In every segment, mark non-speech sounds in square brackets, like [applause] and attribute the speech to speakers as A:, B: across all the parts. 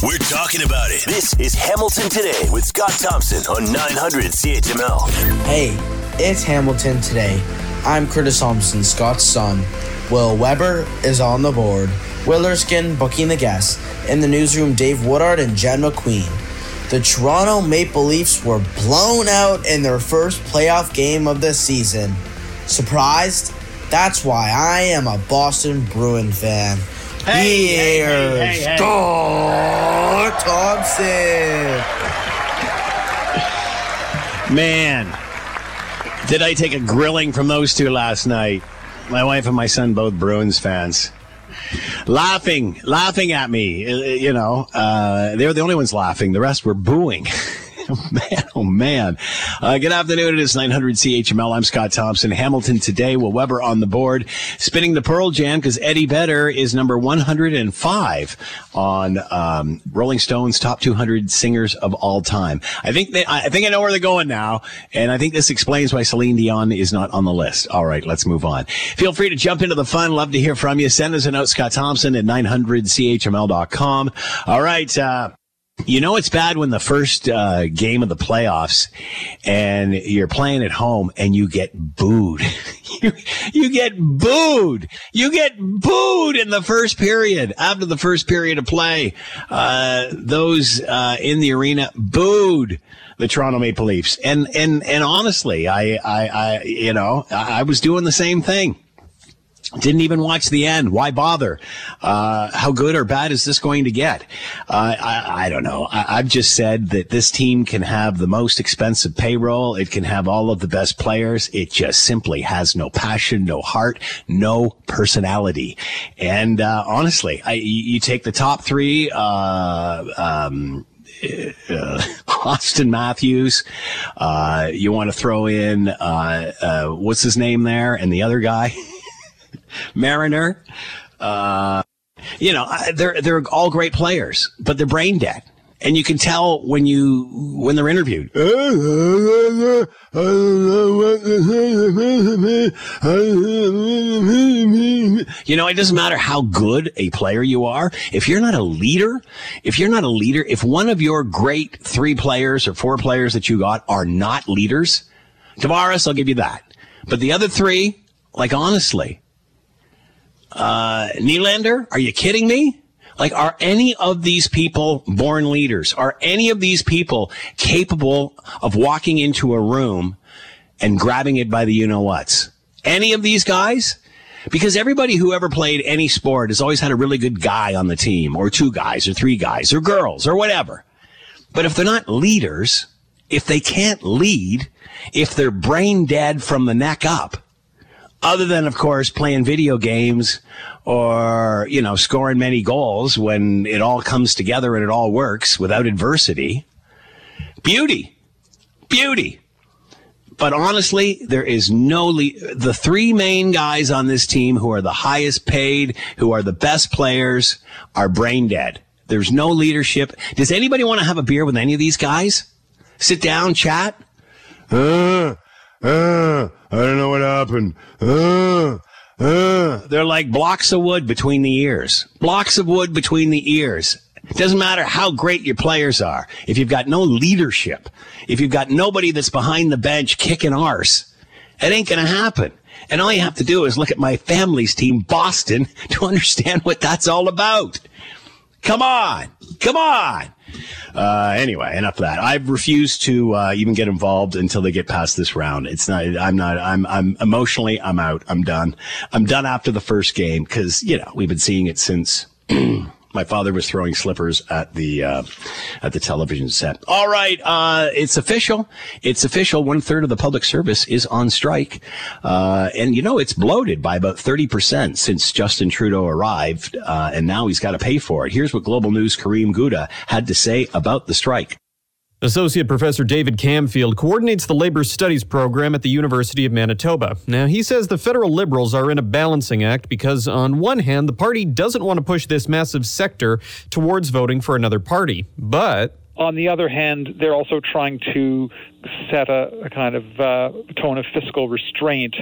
A: We're talking about it. This is Hamilton Today with Scott Thompson on 900 CHML.
B: Hey, it's Hamilton Today. I'm Curtis Thompson, Scott's son. Will Weber is on the board. Will Erskine booking the guests. In the newsroom, Dave Woodard and Jen McQueen. The Toronto Maple Leafs were blown out in their first playoff game of the season. Surprised? That's why I am a Boston Bruin fan.
C: Hey, hey, hey, hey.
B: Scott Thompson.
C: Man, did I take a grilling from those two last night? My wife and my son, both Bruins fans. Laughing, laughing at me. uh, You know, uh, they were the only ones laughing. The rest were booing. [laughs] man, [laughs] oh man. Uh, good afternoon. It is 900 CHML. I'm Scott Thompson. Hamilton today. Will Weber on the board. Spinning the Pearl Jam because Eddie Vedder is number 105 on um, Rolling Stone's top 200 singers of all time. I think they, I think I know where they're going now, and I think this explains why Celine Dion is not on the list. All right, let's move on. Feel free to jump into the fun. Love to hear from you. Send us a note, Scott Thompson at 900chml.com. All right. Uh, you know it's bad when the first uh, game of the playoffs and you're playing at home and you get booed. [laughs] you, you get booed. You get booed in the first period. After the first period of play, uh, those uh, in the arena booed the Toronto Maple Leafs. And and and honestly, I I, I you know I, I was doing the same thing. Didn't even watch the end. Why bother? Uh, how good or bad is this going to get? Uh, I, I don't know. I, I've just said that this team can have the most expensive payroll. It can have all of the best players. It just simply has no passion, no heart, no personality. And uh, honestly, I, you you take the top three. Uh, um, uh, [laughs] Auston Matthews. Uh, you want to throw in uh, uh, what's his name there, and the other guy. [laughs] Mariner. Uh, you know, they're they're all great players, but they're brain dead, and you can tell when you when they're interviewed. [laughs] You know, it doesn't matter how good a player you are. If you're not a leader, if you're not a leader, if one of your great three players or four players that you got are not leaders, Tavares, I'll give you that. But the other three, like honestly, uh, Nylander, are you kidding me? Like, are any of these people born leaders? Are any of these people capable of walking into a room and grabbing it by the you know whats? Any of these guys? Because everybody who ever played any sport has always had a really good guy on the team, or two guys, or three guys, or girls, or whatever. But if they're not leaders, if they can't lead, if they're brain dead from the neck up, other than of course playing video games or you know scoring many goals when it all comes together and it all works without adversity. Beauty. Beauty. But honestly there is no le- the three main guys on this team who are the highest paid who are the best players are brain dead. There's no leadership. Does anybody want to have a beer with any of these guys? Sit down chat? Uh, uh, I don't know what happened. Uh, uh. They're like blocks of wood between the ears. Blocks of wood between the ears. It doesn't matter how great your players are. If you've got no leadership, if you've got nobody that's behind the bench kicking arse, it ain't going to happen. And all you have to do is look at my family's team, Boston, [laughs] to understand what that's all about. Come on. Come on. Uh, anyway, enough of that. I've refused to uh, even get involved until they get past this round. It's not. I'm not. I'm. I'm emotionally. I'm out. I'm done. I'm done after the first game because you know we've been seeing it since. [clears throat] My father was throwing slippers at the uh, at the television set. All right, uh, it's official. It's official. One third of the public service is on strike, uh, and you know it's bloated by about thirty percent since Justin Trudeau arrived, uh, and now he's got to pay for it. Here's what Global News Kareem Gouda had to say about the strike.
D: Associate Professor David Camfield coordinates the labor studies program at the University of Manitoba. Now, he says the federal liberals are in a balancing act because, on one hand, the party doesn't want to push this massive sector towards voting for another party. But
E: On the other hand, they're also trying to set a, a kind of uh, tone of fiscal restraint.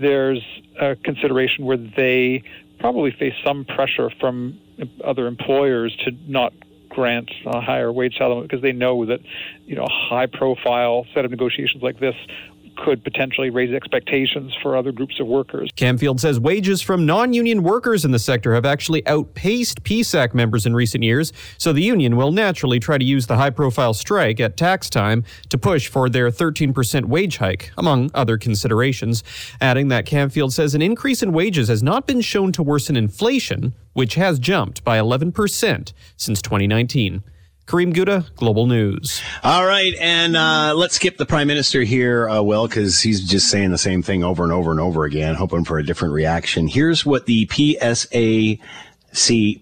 E: There's a consideration where they probably face some pressure from other employers to not grant a uh, higher wage settlement because they know that, you know, a high profile set of negotiations like this could potentially raise expectations for other groups of workers.
D: Camfield says wages from non union workers in the sector have actually outpaced PSAC members in recent years, so the union will naturally try to use the high profile strike at tax time to push for their 13% wage hike, among other considerations. Adding that Camfield says an increase in wages has not been shown to worsen inflation, which has jumped by 11% since 2019. Kareem Gouda, Global News.
C: All right, and uh, let's skip the Prime Minister here, uh, Will, because he's just saying the same thing over and over and over again, hoping for a different reaction. Here's what the PSAC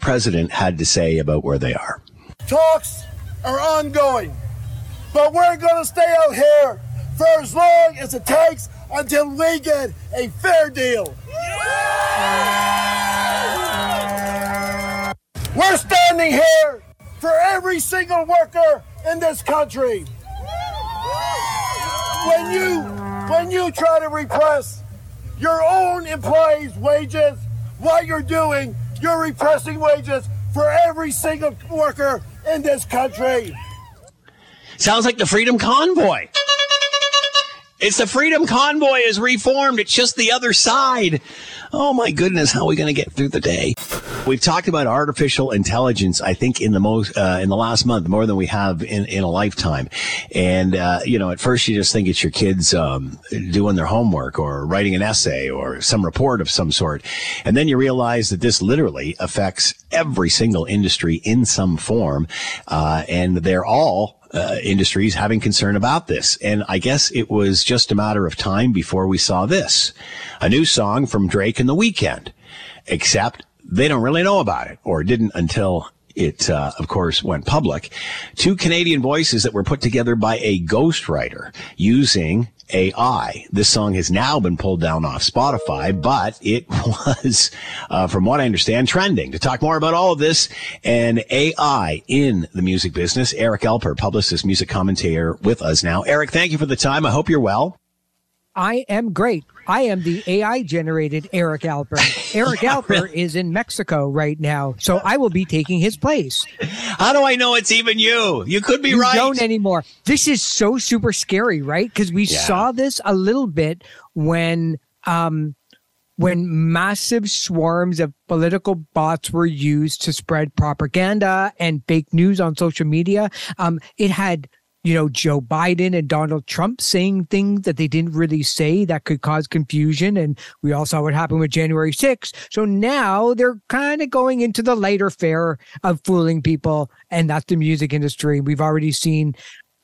C: president had to say about where they are.
F: Talks are ongoing, but we're going to stay out here for as long as it takes until we get a fair deal. We're standing here for every single worker in this country. When you when you try to repress your own employees' wages, what you're doing, you're repressing wages for every single worker in this country.
C: Sounds like the Freedom Convoy. It's the Freedom Convoy is reformed. It's just the other side. Oh my goodness, how are we going to get through the day? We've talked about artificial intelligence, I think, in the most uh, in the last month more than we have in, in a lifetime. And uh, you know, at first you just think it's your kids um, doing their homework or writing an essay or some report of some sort, and then you realize that this literally affects every single industry in some form, uh, and they're all uh, industries having concern about this. And I guess it was just a matter of time before we saw this. A new song from Drake and The Weeknd. Except they don't really know about it or didn't until it, uh, of course, went public. Two Canadian voices that were put together by a ghostwriter using AI. This song has now been pulled down off Spotify, but it [laughs] was, uh, from what I understand, trending. To talk more about all of this and AI in the music business, Eric Alper, publicist, music commentator, with us now. Eric, thank you for the time. I hope you're well.
G: I am great. I am the AI generated Eric Alper. Eric [laughs] Alper really? is in Mexico right now, so I will be taking his place.
C: How do I know it's even you? You could be
G: you
C: right.
G: Don't anymore. This is so super scary, right? Because we yeah. saw this a little bit when um when massive swarms of political bots were used to spread propaganda and fake news on social media. Um, it had you know, Joe Biden and Donald Trump saying things that they didn't really say that could cause confusion. And we all saw what happened with January 6th. So now they're kind of going into the lighter fare of fooling people. And that's the music industry. We've already seen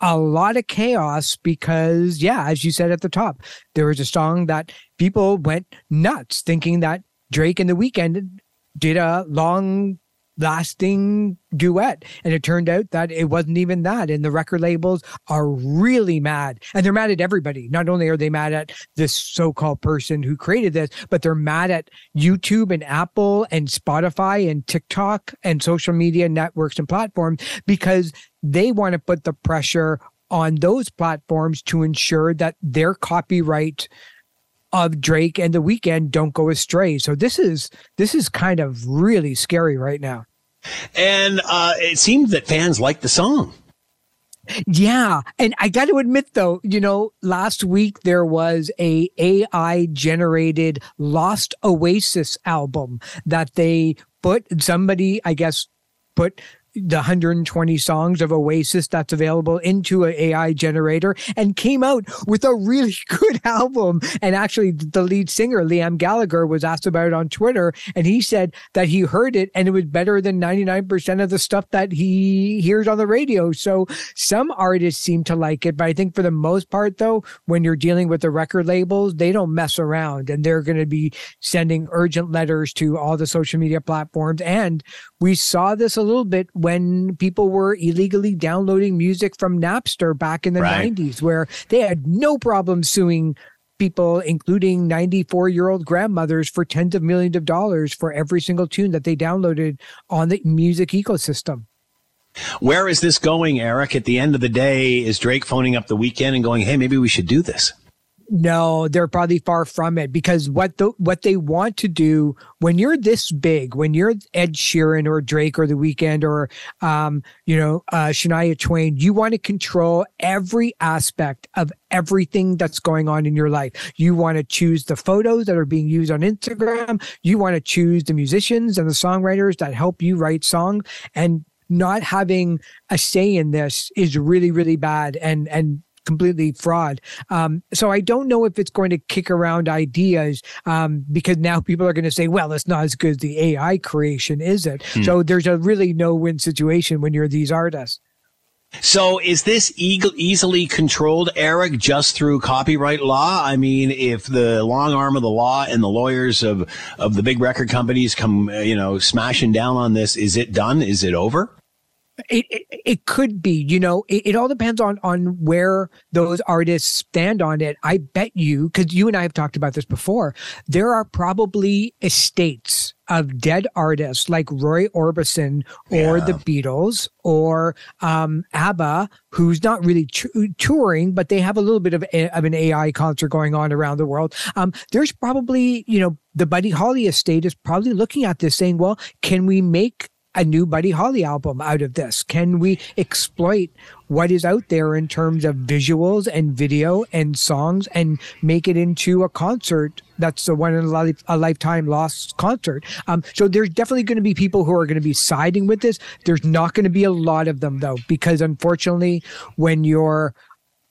G: a lot of chaos because, yeah, as you said at the top, there was a song that people went nuts thinking that Drake and the Weeknd did a long lasting duet. And it turned out that it wasn't even that. And the record labels are really mad. And they're mad at everybody. Not only are they mad at this so called person who created this, but they're mad at YouTube and Apple and Spotify and TikTok and social media networks and platforms because they want to put the pressure on those platforms to ensure that their copyright of Drake and the Weeknd don't go astray. So this is this is kind of really scary right now.
C: And uh, it seemed that fans liked the song.
G: Yeah, and I got to admit though, you know, last week there was a AI generated Lost Oasis album that they put somebody, I guess, put the 120 songs of Oasis that's available into an AI generator and came out with a really [laughs] good album. And actually, the lead singer, Liam Gallagher, was asked about it on Twitter, and he said that he heard it and it was better than 99% of the stuff that he hears on the radio. So some artists seem to like it, but I think for the most part, though, when you're dealing with the record labels, they don't mess around and they're going to be sending urgent letters to all the social media platforms. And we saw this a little bit when people were illegally downloading music from Napster back in the right. 90s, where they had no problem suing people, including 94 year old grandmothers, for tens of millions of dollars for every single tune that they downloaded on the music ecosystem.
C: Where is this going, Eric? At the end of the day, is Drake phoning up the Weeknd and going, hey, maybe we should do this?
G: No, they're probably far from it because what the what they want to do when you're this big, when you're Ed Sheeran or Drake or The Weeknd or um, you know uh, Shania Twain, you want to control every aspect of everything that's going on in your life. You want to choose the photos that are being used on Instagram. You want to choose the musicians and the songwriters that help you write songs and not having a say in this is really really bad and and completely fraud. Um, so I don't know if it's going to kick around ideas um, because now people are going to say, well, it's not as good as the AI creation, is it? Hmm. So there's a really no win situation when you're these artists.
C: So is this e- easily controlled, Eric, just through copyright law? I mean, if the long arm of the law and the lawyers of, of the big record companies come, you know, smashing down on this, is it done? Is it over?
G: It, it, it could be, you know, it, it, all depends on on where those artists stand on it. I bet you, because you and I have talked about this before, there are probably estates of dead artists like Roy Orbison or yeah. the Beatles or um, ABBA, who's not really t- touring, but they have a little bit of, a, of an AI concert going on around the world. Um, there's probably, you know, the Buddy Holly estate is probably looking at this saying, well, can we make a new Buddy Holly album out of this? Can we exploit what is out there in terms of visuals and video and songs and make it into a concert that's the one in a, life, a lifetime lost concert? Um, so there's definitely going to be people who are going to be siding with this. There's not going to be a lot of them though, because unfortunately, when you're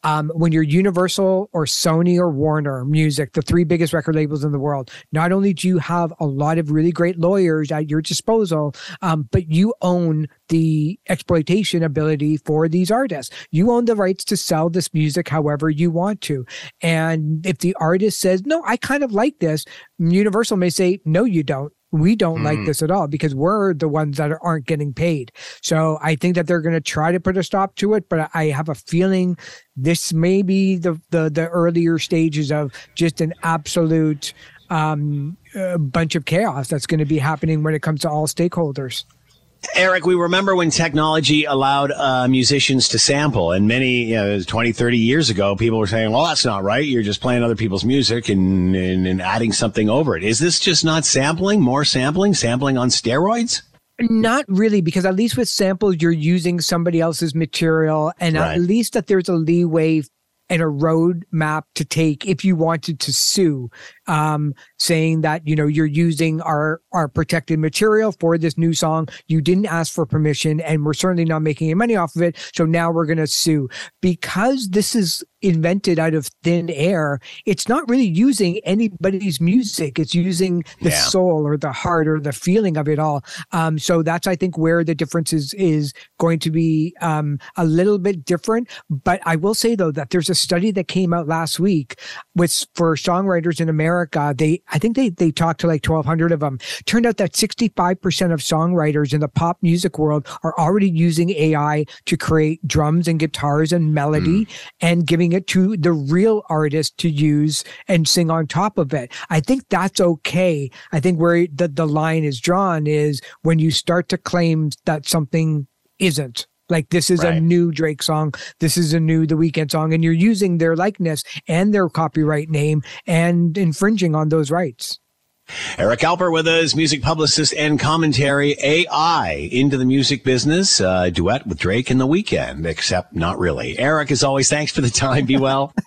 G: um, when you're Universal or Sony or Warner Music, the three biggest record labels in the world, not only do you have a lot of really great lawyers at your disposal, um, but you own the exploitation ability for these artists. You own the rights to sell this music however you want to. And if the artist says, no, I kind of like this, Universal may say, no, you don't we don't mm. like this at all because we're the ones that aren't getting paid. So I think that they're going to try to put a stop to it, but I have a feeling this may be the the, the earlier stages of just an absolute um, bunch of chaos that's going to be happening when it comes to all stakeholders.
C: Eric, we remember when technology allowed uh, musicians to sample, and many, you know, 20, 30 years ago, people were saying, well, that's not right. You're just playing other people's music and, and, and adding something over it. Is this just not sampling, more sampling, sampling on steroids?
G: Not really, because at least with samples, you're using somebody else's material, and right. at least that there's a leeway and a road map to take if you wanted to sue um, saying that you know you're using our our protected material for this new song. You didn't ask for permission and we're certainly not making any money off of it. So now we're going to sue. Because this is invented out of thin air it's not really using anybody's music. It's using the yeah. soul or the heart or the feeling of it all. Um, so that's i think where the difference is is going to be um, a little bit different. But i will say though that there's a study that came out last week with for songwriters in america America, they I think they they talked to like 1,200 of them. Turned out that 65% of songwriters in the pop music world are already using AI to create drums and guitars and melody, mm. and giving it to the real artist to use and sing on top of it. I think that's okay. I think where the the line is drawn is when you start to claim that something isn't. Like this is right. a new Drake song. This is a new The Weeknd song, and you're using their likeness and their copyright name and infringing on those rights.
C: Eric Alper with us, music publicist and commentary. AI into the music business, uh, duet with Drake in The Weeknd, except not really. Eric, as always, thanks for the time. Be well. [laughs]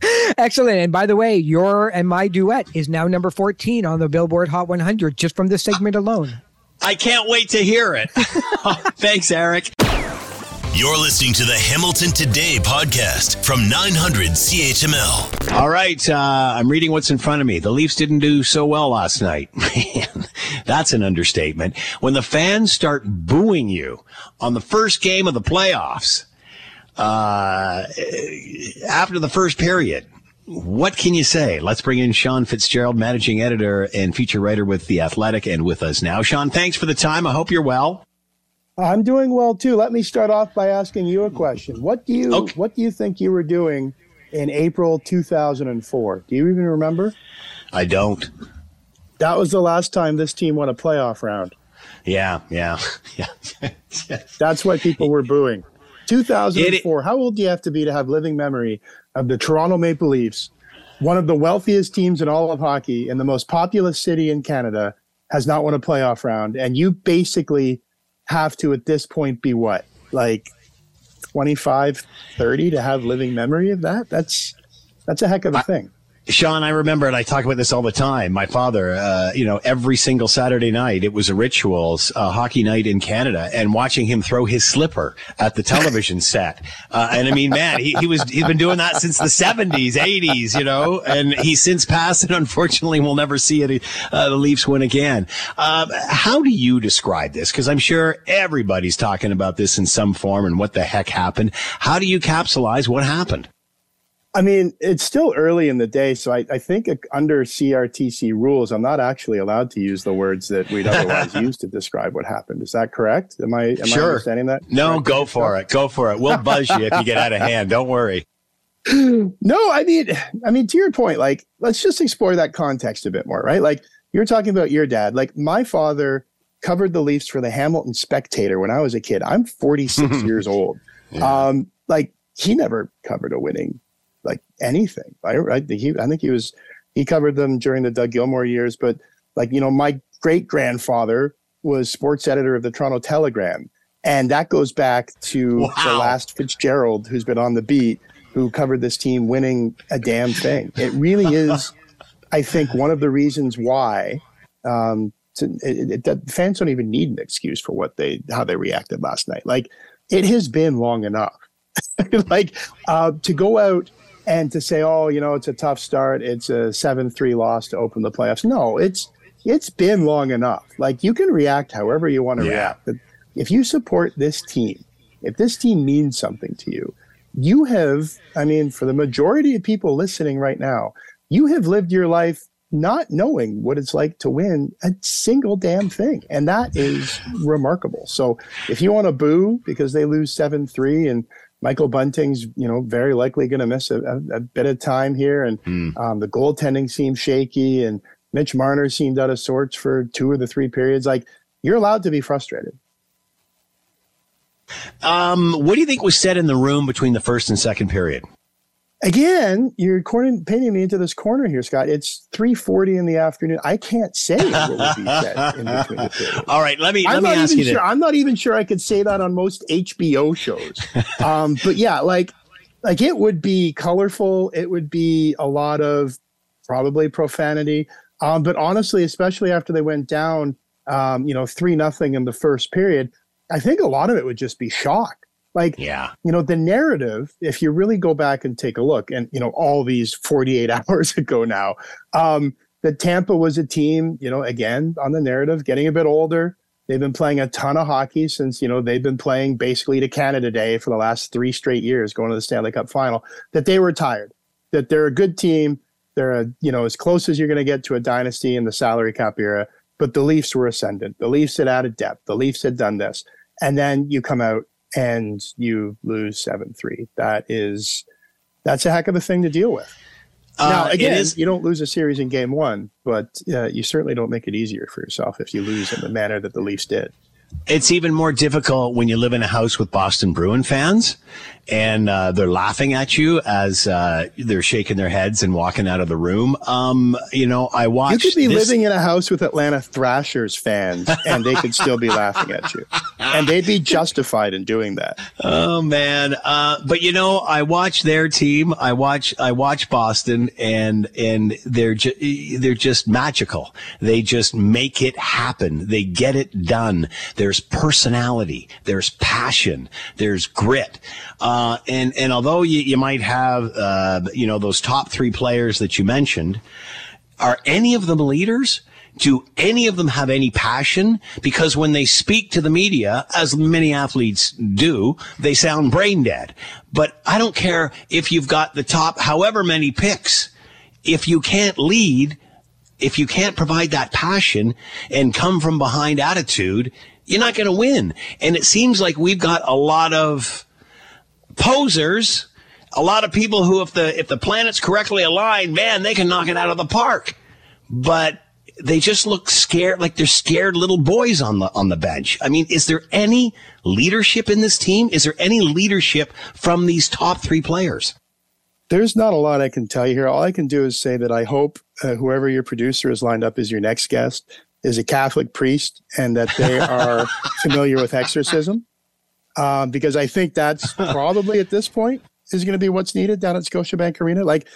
C: [laughs]
G: Excellent. And by the way, your and my duet is now number 14 on the Billboard Hot 100 just from this segment alone.
C: I can't wait to hear it. [laughs] Thanks, Eric.
A: You're listening to the Hamilton Today podcast from 900 CHML.
C: All right, uh, I'm reading what's in front of me. The Leafs didn't do so well last night. [laughs] Man, that's an understatement. When the fans start booing you on the first game of the playoffs, uh, after the first period, what can you say? Let's bring in Sean Fitz-Gerald, managing editor and feature writer with The Athletic, and with us now. Sean, thanks for the time. I hope you're well.
H: I'm doing well too. Let me start off by asking you a question. What do you okay. what do you think you were doing in April 2004? Do you even remember?
C: I don't.
H: That was the last time this team won a playoff round.
C: Yeah, yeah, [laughs] yeah.
H: That's why people were booing. 2004. It, how old do you have to be to have living memory of the Toronto Maple Leafs one of the wealthiest teams in all of hockey in the most populous city in Canada has not won a playoff round. And you basically have to, at this point, be what? Like 25, 30 to have living memory of that? That's, that's a heck of a thing.
C: Sean, I remember, and I talk about this all the time. My father, uh, you know, every single Saturday night, it was a rituals, uh, hockey night in Canada, and watching him throw his slipper at the television [laughs] set. Uh, and I mean, man, he, he was he's been doing that since the seventies, eighties, you know, and he's since passed, and unfortunately, we'll never see it. Uh, the Leafs win again. Um, how do you describe this? Because I'm sure everybody's talking about this in some form, and what the heck happened. How do you capsulize what happened?
H: I mean, it's still early in the day, so I, I, think under CRTC rules, I'm not actually allowed to use the words that we'd otherwise [laughs] use to describe what happened. Is that correct? Am I am sure. I understanding that?
C: No, go for it. Go for it. We'll buzz you if you get out of hand. Don't worry. [gasps]
H: No, I mean, I mean, to your point, like, let's just explore that context a bit more, right? Like, you're talking about your dad. Like, my father covered the Leafs for the Hamilton Spectator when I was a kid. I'm 46 [laughs] years old. Yeah. Um, like, he never covered a winning like anything. I, I think he, I think he was, he covered them during the Doug Gilmour years. But like you know, my great grandfather was sports editor of the Toronto Telegram, and that goes back to wow. the last Fitzgerald, who's been on the beat, who covered this team winning a damn thing. It really is, I think, one of the reasons why. Um, to, it, it, fans don't even need an excuse for what they how they reacted last night. Like it has been long enough. [laughs] like uh, to go out and to say, oh, you know, it's a tough start, it's a seven-three loss to open the playoffs. No, it's it's been long enough. Like you can react however you want to yeah. react. But if you support this team, if this team means something to you, you have, I mean, for the majority of people listening right now, you have lived your life not knowing what it's like to win a single damn thing. And that is remarkable. So if you want to boo because they lose 7 3 and Michael Bunting's, you know, very likely going to miss a, a, a, bit of time here, and mm. um, the goaltending seems shaky, and Mitch Marner seemed out of sorts for two of the three periods. Like, you're allowed to be frustrated.
C: Um, what do you think was said in the room between the first and second period?
H: Again, you're corner, painting me into this corner here, Scott. It's 3:40 in the afternoon. I can't say what would be said in [laughs] between the two.
C: All right, let me let I'm me ask you.
H: Sure, I'm not even sure I could say that on most HBO shows. [laughs] um, but yeah, like like it would be colorful. It would be a lot of probably profanity. Um, but honestly, especially after they went down, um, you know, three nothing in the first period, I think a lot of it would just be shock like, yeah. you know, the narrative, if you really go back and take a look, and, you know, all these 48 [laughs] hours ago now, um, that Tampa was a team, you know, again, on the narrative, getting a bit older. They've been playing a ton of hockey since, you know, they've been playing basically to Canada Day for the last three straight years, going to the Stanley Cup final, that they were tired, that they're a good team. They're, a, you know, as close as you're going to get to a dynasty in the salary cap era. But the Leafs were ascendant. The Leafs had added depth. The Leafs had done this. And then you come out and you lose 7-3 that is that's a heck of a thing to deal with. Uh, now again you don't lose a series in game one but uh, you certainly don't make it easier for yourself if you lose in the manner that the leafs did.
C: It's even more difficult when you live in a house with Boston Bruin fans and uh, they're laughing at you as uh, they're shaking their heads and walking out of the room. Um, you know, I watched.
H: You could be
C: this...
H: living in a house with Atlanta Thrashers fans, and they could still be laughing at you, and they'd be justified in doing that.
C: Oh man! Uh, but you know, I watch their team. I watch. I watch Boston, and and they're ju- they're just magical. They just make it happen. They get it done. There's personality. There's passion. There's grit. Uh, and and although you, you might have uh, you know those top three players that you mentioned, are any of them leaders? Do any of them have any passion? Because when they speak to the media, as many athletes do, they sound brain dead. But I don't care if you've got the top however many picks. If you can't lead, if you can't provide that passion and come from behind attitude, you're not going to win. And it seems like we've got a lot of posers, a lot of people who, if the if the planet's correctly aligned, man, they can knock it out of the park. But they just look scared, like they're scared little boys on the on the bench. I mean, is there any leadership in this team? Is there any leadership from these top three players?
H: there's not a lot I can tell you here. All I can do is say that I hope uh, whoever your producer is lined up as your next guest is a Catholic priest and that they are [laughs] familiar with exorcism. Um, because I think that's [laughs] probably at this point is going to be what's needed down at Scotiabank Arena. Like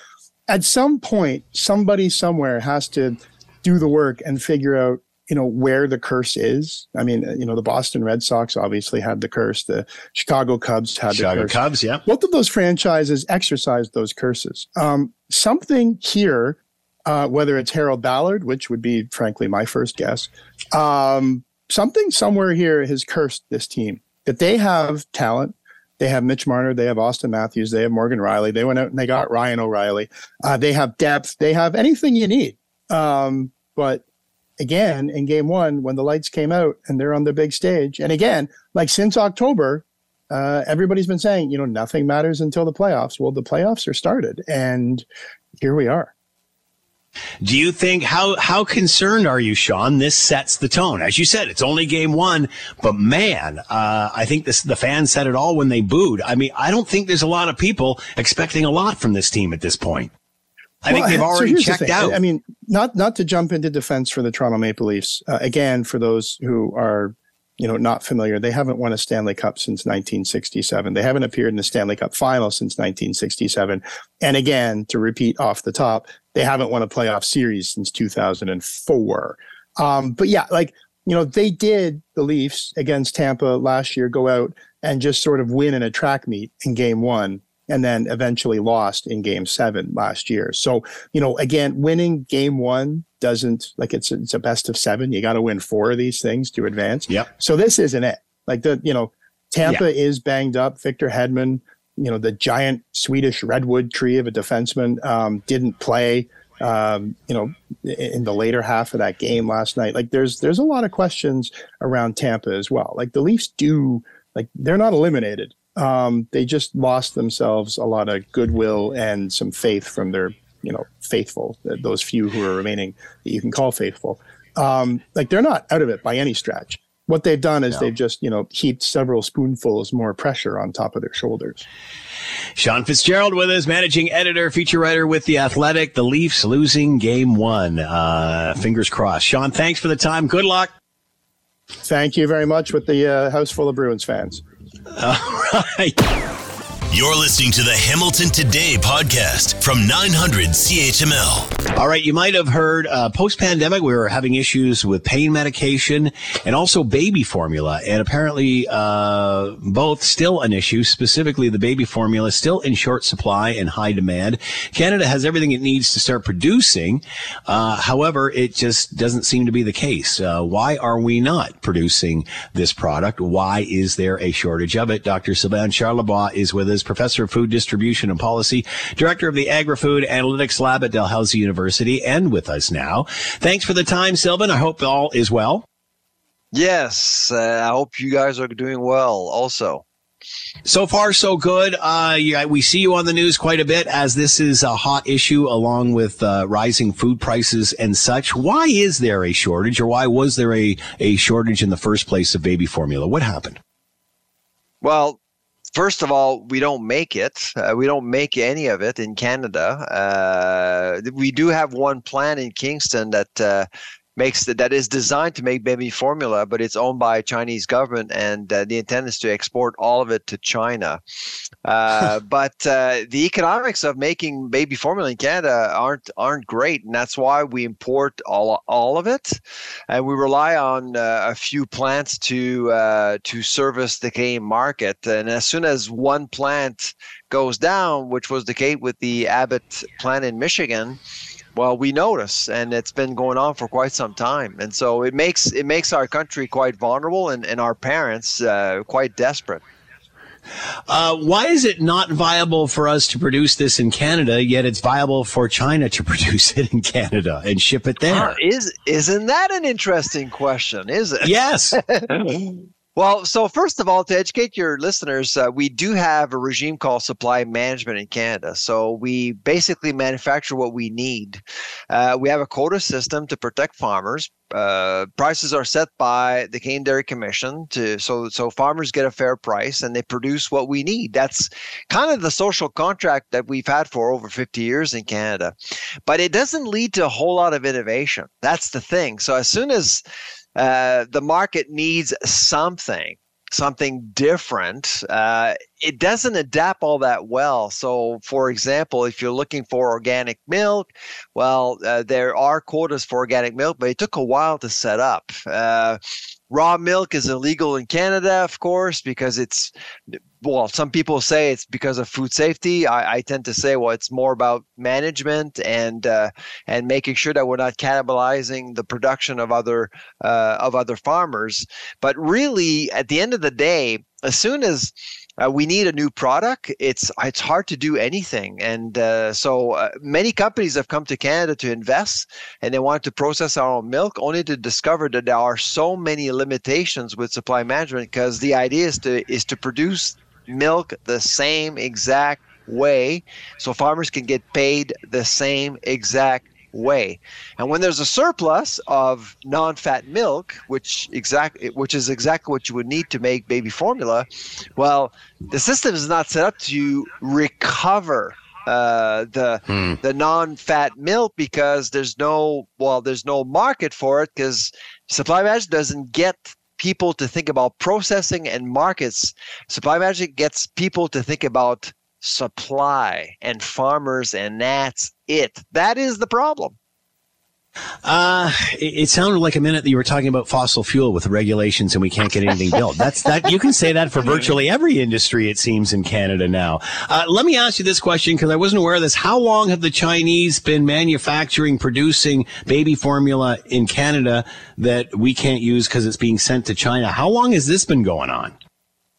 H: at some point, somebody somewhere has to do the work and figure out you know where the curse is. I mean, you know, the Boston Red Sox obviously had the curse. The Chicago Cubs had
C: Chicago
H: the curse.
C: Cubs, yeah.
H: Both of those franchises exercised those curses. Um, something here, uh, whether it's Harold Ballard, which would be frankly my first guess, um, something somewhere here has cursed this team. That they have talent, they have Mitch Marner, they have Auston Matthews, they have Morgan Rielly. They went out and they got Ryan O'Reilly. Uh, they have depth. They have anything you need. Um, but again, in game one, when the lights came out and they're on the big stage, and again, like since October, uh, everybody's been saying, you know, nothing matters until the playoffs. Well, the playoffs are started, and here we are.
C: Do you think how how concerned are you, Sean? This sets the tone. As you said, it's only game one, but man, uh, I think this the fans said it all when they booed. I mean, I don't think there's a lot of people expecting a lot from this team at this point. I well, think they've already so checked the out.
H: I mean, not not to jump into defense for the Toronto Maple Leafs. Uh, again, for those who are you know not familiar, they haven't won a Stanley Cup since 1967. They haven't appeared in the Stanley Cup final since 1967. And again, to repeat off the top, they haven't won a playoff series since 2004. Um, but yeah, like you know, they did the Leafs against Tampa last year go out and just sort of win in a track meet in game one and then eventually lost in game seven last year. So, you know, again, winning game one doesn't like it's it's a best of seven. You got to win four of these things to advance.
C: Yeah.
H: So this isn't it. Like the, you know, Tampa yeah. is banged up. Victor Hedman, you know, the giant Swedish redwood tree of a defenseman, um, didn't play. Um, you know, in the later half of that game last night, like there's there's a lot of questions around Tampa as well. Like the Leafs do, like they're not eliminated um, they just lost themselves a lot of goodwill and some faith from their, you know, faithful, those few who are remaining that you can call faithful. Um, like they're not out of it by any stretch. What they've done is no. they've just, you know, heaped several spoonfuls more pressure on top of their shoulders.
C: Sean Fitz-Gerald with us, managing editor, feature writer with The Athletic. The Leafs losing game one. Uh, fingers crossed. Sean, thanks for the time. Good luck.
H: Thank you very much with the uh, house full of Bruins fans. [laughs]
C: All right.
A: You're listening to the Hamilton Today podcast from 900 CHML.
C: All right, you might have heard uh, post pandemic, we were having issues with pain medication and also baby formula. And apparently, uh, both still an issue, specifically the baby formula, still in short supply and high demand. Canada has everything it needs to start producing. Uh, however, it just doesn't seem to be the case. Uh, why are we not producing this product? Why is there a shortage of it? Dr. Sylvain Charlebois is with us professor of food distribution and policy, director of the Agri-Food Analytics Lab at Dalhousie University, and with us now. Thanks for the time, Sylvain. I hope all is well.
I: Yes, uh, I hope you guys are doing well also.
C: So far, so good. Uh, yeah, we see you on the news quite a bit as this is a hot issue along with uh, rising food prices and such. Why is there a shortage or why was there a, a shortage in the first place of baby formula? What happened?
I: Well, first of all, we don't make it. Uh, we don't make any of it in Canada. Uh, we do have one plant in Kingston that uh, makes the, that is designed to make baby formula, but it's owned by a Chinese government, and uh, the intent is to export all of it to China. Uh, but uh, the economics of making baby formula in Canada aren't aren't great, and that's why we import all all of it, and we rely on uh, a few plants to uh, to service the Canadian market. And as soon as one plant goes down, which was the case with the Abbott plant in Michigan well, we notice, and it's been going on for quite some time, and so it makes it makes our country quite vulnerable, and, and our parents uh, quite desperate.
C: Uh, why is it not viable for us to produce this in Canada, yet it's viable for China to [laughs] produce it in Canada and ship it there? Uh,
I: is isn't that an interesting question? Is it?
C: Yes. [laughs]
I: Well, so first of all, to educate your listeners, uh, we do have a regime called supply management in Canada. So we basically manufacture what we need. Uh, we have a quota system to protect farmers. Uh, prices are set by the Canadian Dairy Commission to so so farmers get a fair price and they produce what we need. That's kind of the social contract that we've had for over 50 years in Canada. But it doesn't lead to a whole lot of innovation. That's the thing. So as soon as uh, the market needs something something different. Uh, it doesn't adapt all that well. So for example if you're looking for organic milk well uh, there are quotas for organic milk but it took a while to set up. Uh, raw milk is illegal in canada of course because it's well, some people say it's because of food safety. I, I tend to say, well, it's more about management and uh, and making sure that we're not cannibalizing the production of other uh, of other farmers. But really, at the end of the day, as soon as uh, we need a new product. It's it's hard to do anything, and uh, so uh, many companies have come to Canada to invest, and they wanted to process our own milk, only to discover that there are so many limitations with supply management. Because the idea is to is to produce milk the same exact way so farmers can get paid the same exact way. And when there's a surplus of non-fat milk, which exact which is exactly what you would need to make baby formula, well, the system is not set up to recover uh, the hmm. the non-fat milk because there's no well there's no market for it because supply management doesn't get people to think about processing and markets. Supply Magic gets people to think about supply and farmers, and that's it. That is the problem.
C: Uh, it, it, sounded like a minute that you were talking about fossil fuel with regulations and we can't get anything built. That's that you can say that for virtually every industry, it seems, in Canada now. Uh, let me ask you this question because I wasn't aware of this. How long have the Chinese been manufacturing, producing baby formula in Canada that we can't use because it's being sent to China? How long has this been going on?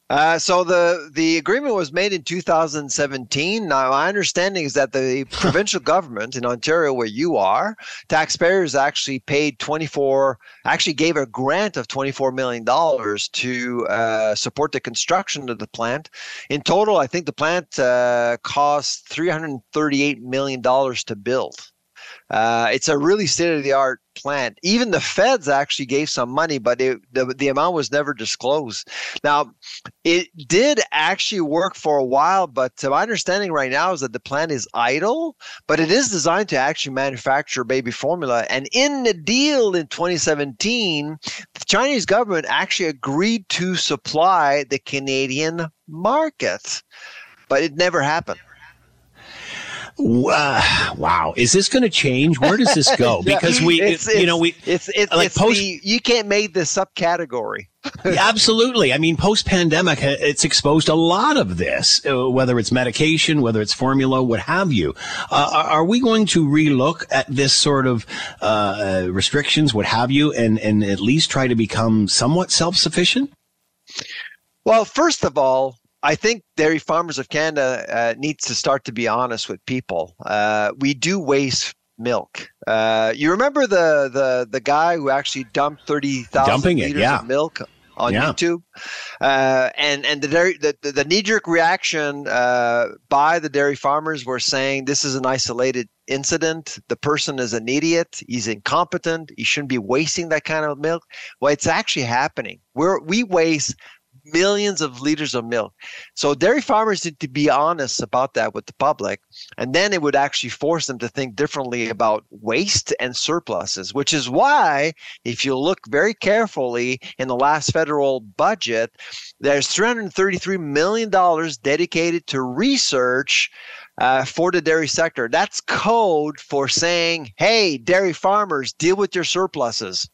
I: Uh, so the the agreement was made in 2017. Now, my understanding is that the [laughs] provincial government in Ontario, where you are, taxpayers actually paid 24, actually gave a grant of 24 million dollars to uh, support the construction of the plant. In total, I think the plant uh, cost 338 million dollars to build. Uh, it's a really state of the art plant. Even the feds actually gave some money, but it, the, the amount was never disclosed. Now, it did actually work for a while, but my understanding right now is that the plant is idle, but it is designed to actually manufacture baby formula. And in the deal in 2017, the Chinese government actually agreed to supply the Canadian market, but it never happened.
C: Uh, wow, is this going to change? Where does this go? [laughs] Because we, it's, you know, we
I: it's it's, like it's post, the, you can't make this subcategory. [laughs]
C: absolutely. I mean, post pandemic, it's exposed a lot of this, uh, whether it's medication, whether it's formula, what have you. Uh, are we going to relook at this sort of uh, restrictions, what have you, and and at least try to become somewhat self sufficient?
I: Well, first of all, I think Dairy Farmers of Canada uh, needs to start to be honest with people. Uh, we do waste milk. Uh, you remember the the the guy who actually dumped thirty thousand liters
C: yeah.
I: of milk on yeah. YouTube, uh, and and the dairy the, the, the knee jerk reaction uh, by the dairy farmers were saying this is an isolated incident. The person is an idiot. He's incompetent. He shouldn't be wasting that kind of milk. Well, it's actually happening. We're we waste millions of liters of milk. So dairy farmers need to be honest about that with the public, and then it would actually force them to think differently about waste and surpluses, which is why, if you look very carefully in the last federal budget, there's $333 million dedicated to research uh, for the dairy sector. That's code for saying, hey, dairy farmers, deal with your surpluses.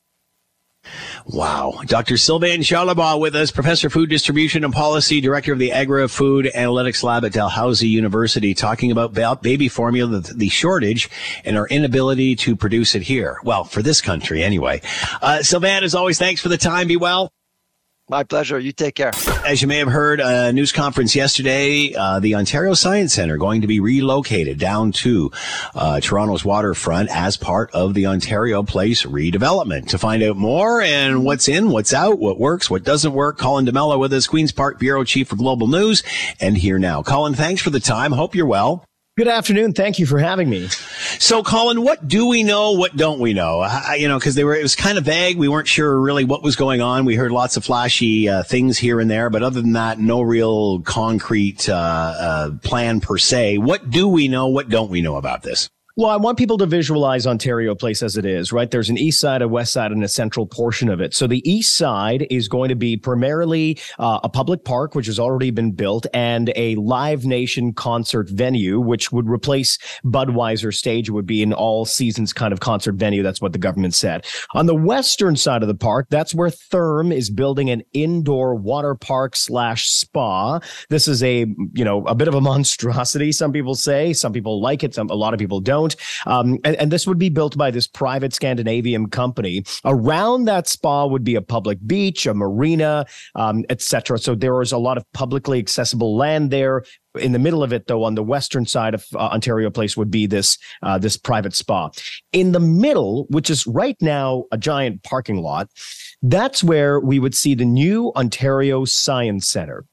C: Wow. Dr. Sylvain Charlebois with us, Professor of Food Distribution and Policy, Director of the Agri Food Analytics Lab at Dalhousie University, talking about baby formula, the shortage, and our inability to produce it here. Well, for this country anyway. Uh, Sylvain, as always, thanks for the time. Be well.
I: My pleasure. You take care.
C: As you may have heard, a news conference yesterday, uh, the Ontario Science Centre going to be relocated down to uh, Toronto's waterfront as part of the Ontario Place redevelopment. To find out more and what's in, what's out, what works, what doesn't work, Colin D'Mello with us, Queen's Park Bureau Chief for Global News, and here now. Colin, thanks for the time. Hope you're well.
J: Good afternoon. Thank you for having me.
C: So, Colin, what do we know? What don't we know? I, you know, because they were it was kind of vague. We weren't sure really what was going on. We heard lots of flashy uh, things here and there, but other than that, no real concrete uh, uh, plan per se. What do we know? What don't we know about this?
J: Well, I want people to visualize Ontario Place as it is, right? There's an east side, a west side, and a central portion of it. So the east side is going to be primarily uh, a public park, which has already been built, and a Live Nation concert venue, which would replace Budweiser Stage. It would be an all seasons kind of concert venue. That's what the government said. On the western side of the park, that's where Therme is building an indoor water park slash spa. This is a, you know, a bit of a monstrosity. Some people say, some people like it. Some, a lot of people don't. Um, and, and, this would be built by this private Scandinavian company. Around that spa would be a public beach, a marina, um, etc. So there is a lot of publicly accessible land there. In the middle of it, though, on the western side of uh, Ontario Place, would be this uh, this private spa. In the middle, which is right now a giant parking lot, that's where we would see the new Ontario Science Center.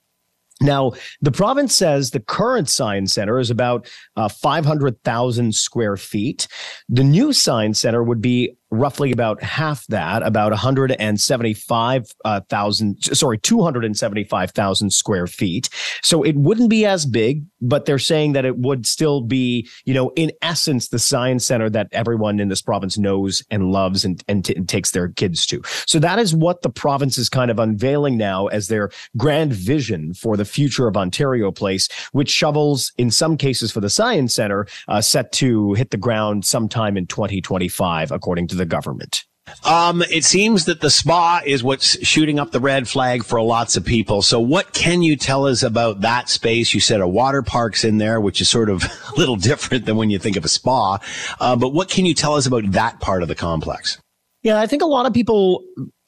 J: Now, the province says the current science center is about uh, 500,000 square feet. The new science center would be roughly about half that, about 175,000, uh, sorry, 275,000 square feet. So it wouldn't be as big, but they're saying that it would still be, you know, in essence, the science center that everyone in this province knows and loves and, and, t- and takes their kids to. So that is what the province is kind of unveiling now as their grand vision for the future of Ontario Place, which shovels, in some cases for the science center, uh, set to hit the ground sometime in 2025, according to the government?
C: Um, it seems that the spa is what's shooting up the red flag for lots of people. So what can you tell us about that space? You said a water park's in there, which is sort of [laughs] a little different than when you think of a spa. Uh, but what can you tell us about that part of the complex?
J: Yeah, I think a lot of people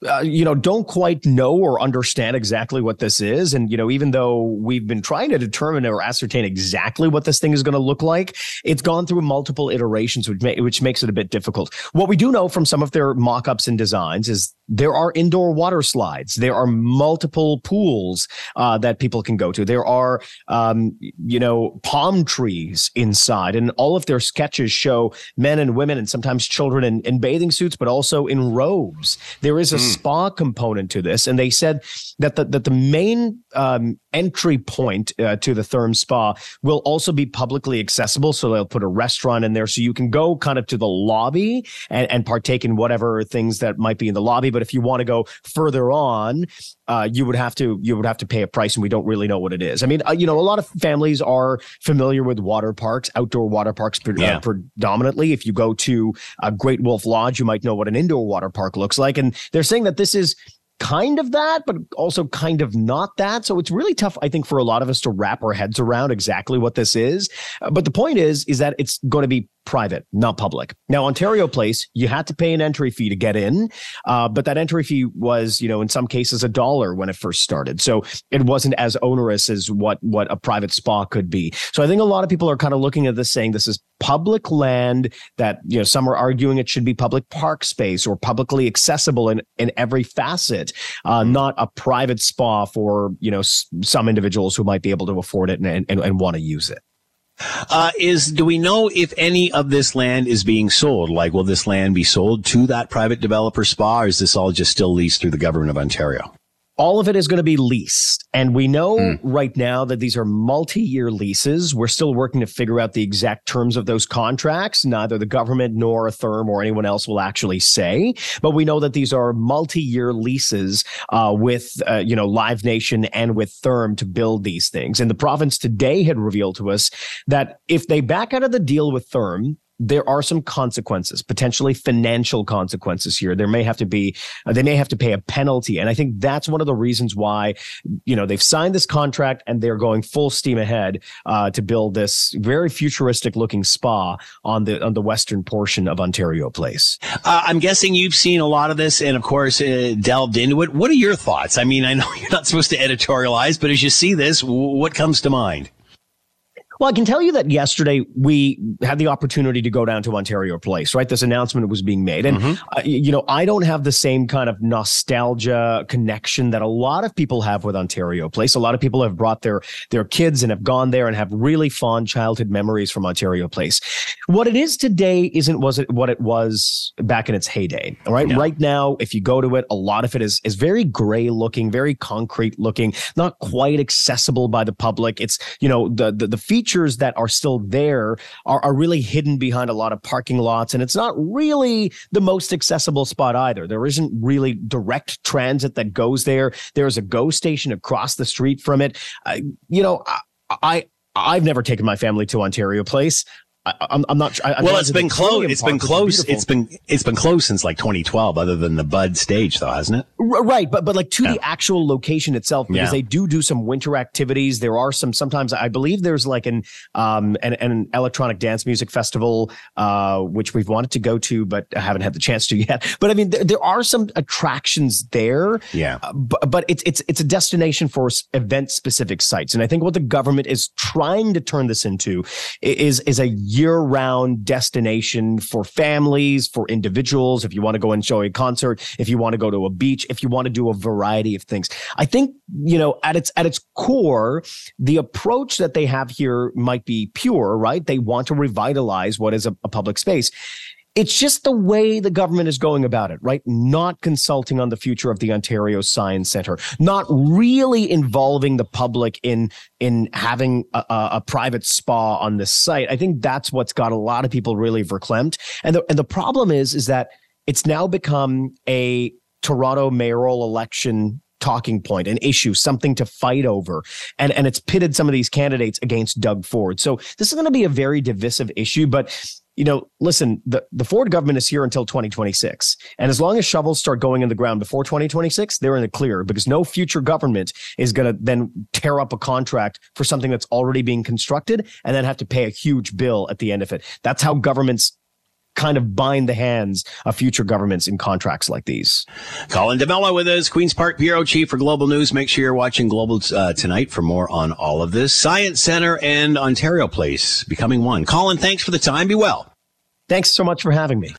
J: uh, you know, don't quite know or understand exactly what this is. And, you know, even though we've been trying to determine or ascertain exactly what this thing is going to look like, it's gone through multiple iterations, which, ma- which makes it a bit difficult. What we do know from some of their mock ups and designs is there are indoor water slides. There are multiple pools uh, that people can go to. There are, um, you know, palm trees inside. And all of their sketches show men and women and sometimes children in, in bathing suits, but also in robes. There is a mm spa component to this, and they said that the that the main um, entry point uh, to the Therme Spa will also be publicly accessible. So they'll put a restaurant in there, so you can go kind of to the lobby and, and partake in whatever things that might be in the lobby. But if you want to go further on, uh, you would have to you would have to pay a price, and we don't really know what it is. I mean, uh, you know, a lot of families are familiar with water parks, outdoor water parks pre- uh, predominantly. If you go to a Great Wolf Lodge, you might know what an indoor water park looks like, and they're saying that this is kind of that, but also kind of not that. So it's really tough, I think, for a lot of us to wrap our heads around exactly what this is. Uh, but the point is, is that it's going to be private, not public. Now, Ontario Place, you had to pay an entry fee to get in, uh, but that entry fee was, you know, in some cases a dollar when it first started. So it wasn't as onerous as what what a private spa could be. So I think a lot of people are kind of looking at this saying this is public land that you know some are arguing it should be public park space or publicly accessible in in every facet, uh, mm-hmm. not a private spa for you know s- some individuals who might be able to afford it and and, and want to use it.
C: Uh, is do we know if any of this land is being sold? Like, will this land be sold to that private developer spa, or is this all just still leased through the government of Ontario?
J: All of it is going to be leased. And we know mm. right now that these are multi year leases. We're still working to figure out the exact terms of those contracts. Neither the government nor a Therme or anyone else will actually say. But we know that these are multi year leases uh, with, uh, you know, Live Nation and with Therme to build these things. And the province today had revealed to us that if they back out of the deal with Therme, there are some consequences, potentially financial consequences here. There may have to be, uh, they may have to pay a penalty. And I think that's one of the reasons why, you know, they've signed this contract and they're going full steam ahead uh, to build this very futuristic looking spa on the on the western portion of Ontario Place.
C: Uh, I'm guessing you've seen a lot of this and, of course, uh, delved into it. What are your thoughts? I mean, I know [laughs] you're not supposed to editorialize, but as you see this, what comes to mind?
J: Well, I can tell you that yesterday we had the opportunity to go down to Ontario Place, right? This announcement was being made. And, mm-hmm. uh, you know, I don't have the same kind of nostalgia connection that a lot of people have with Ontario Place. A lot of people have brought their, their kids and have gone there and have really fond childhood memories from Ontario Place. What it is today isn't was it what it was back in its heyday. All right. No. Right now, if you go to it, a lot of it is, is very gray looking, very concrete looking, not quite accessible by the public. It's, you know, the, the, the feature features that are still there are, are really hidden behind a lot of parking lots. And it's not really the most accessible spot either. There isn't really direct transit that goes there. There's a GO station across the street from it. Uh, you know, I, I I've never taken my family to Ontario Place. I, am I'm not. I,
C: well, it's been closed. It's been closed. It's been it's been closed since like 2012, other than the Bud stage, though, hasn't it?
J: Right, but but like to yeah. the actual location itself, because yeah. they do do some winter activities. There are some sometimes. I believe there's like an um an, an electronic dance music festival, uh, which we've wanted to go to, but I haven't had the chance to [laughs] yet. But I mean, there, there are some attractions there.
C: Yeah, uh,
J: but but it's it's it's a destination for event specific sites, and I think what the government is trying to turn this into is is a year round destination for families, for individuals. If you want to go and show a concert, if you want to go to a beach, if you want to do a variety of things. I think, you know, at its, at its core, the approach that they have here might be pure, right? They want to revitalize what is a, a public space. It's just the way the government is going about it, right? Not consulting on the future of the Ontario Science Centre, not really involving the public in in having a, a, private spa on this site. I think that's what's got a lot of people really verklempt. And the and the problem is is that it's now become a Toronto mayoral election talking point, an issue, something to fight over. And, and it's pitted some of these candidates against Doug Ford. So this is going to be a very divisive issue, but you know, listen, the, the Ford government is here until 2026. And as long as shovels start going in the ground before 2026, they're in the clear because no future government is going to then tear up a contract for something that's already being constructed and then have to pay a huge bill at the end of it. That's how governments kind of bind the hands of future governments in contracts like these.
C: Colin D'Mello with us, Queen's Park Bureau Chief for Global News. Make sure you're watching Global uh, tonight for more on all of this. Science Center and Ontario Place becoming one. Colin, thanks for the time. Be well.
J: Thanks so much for having me.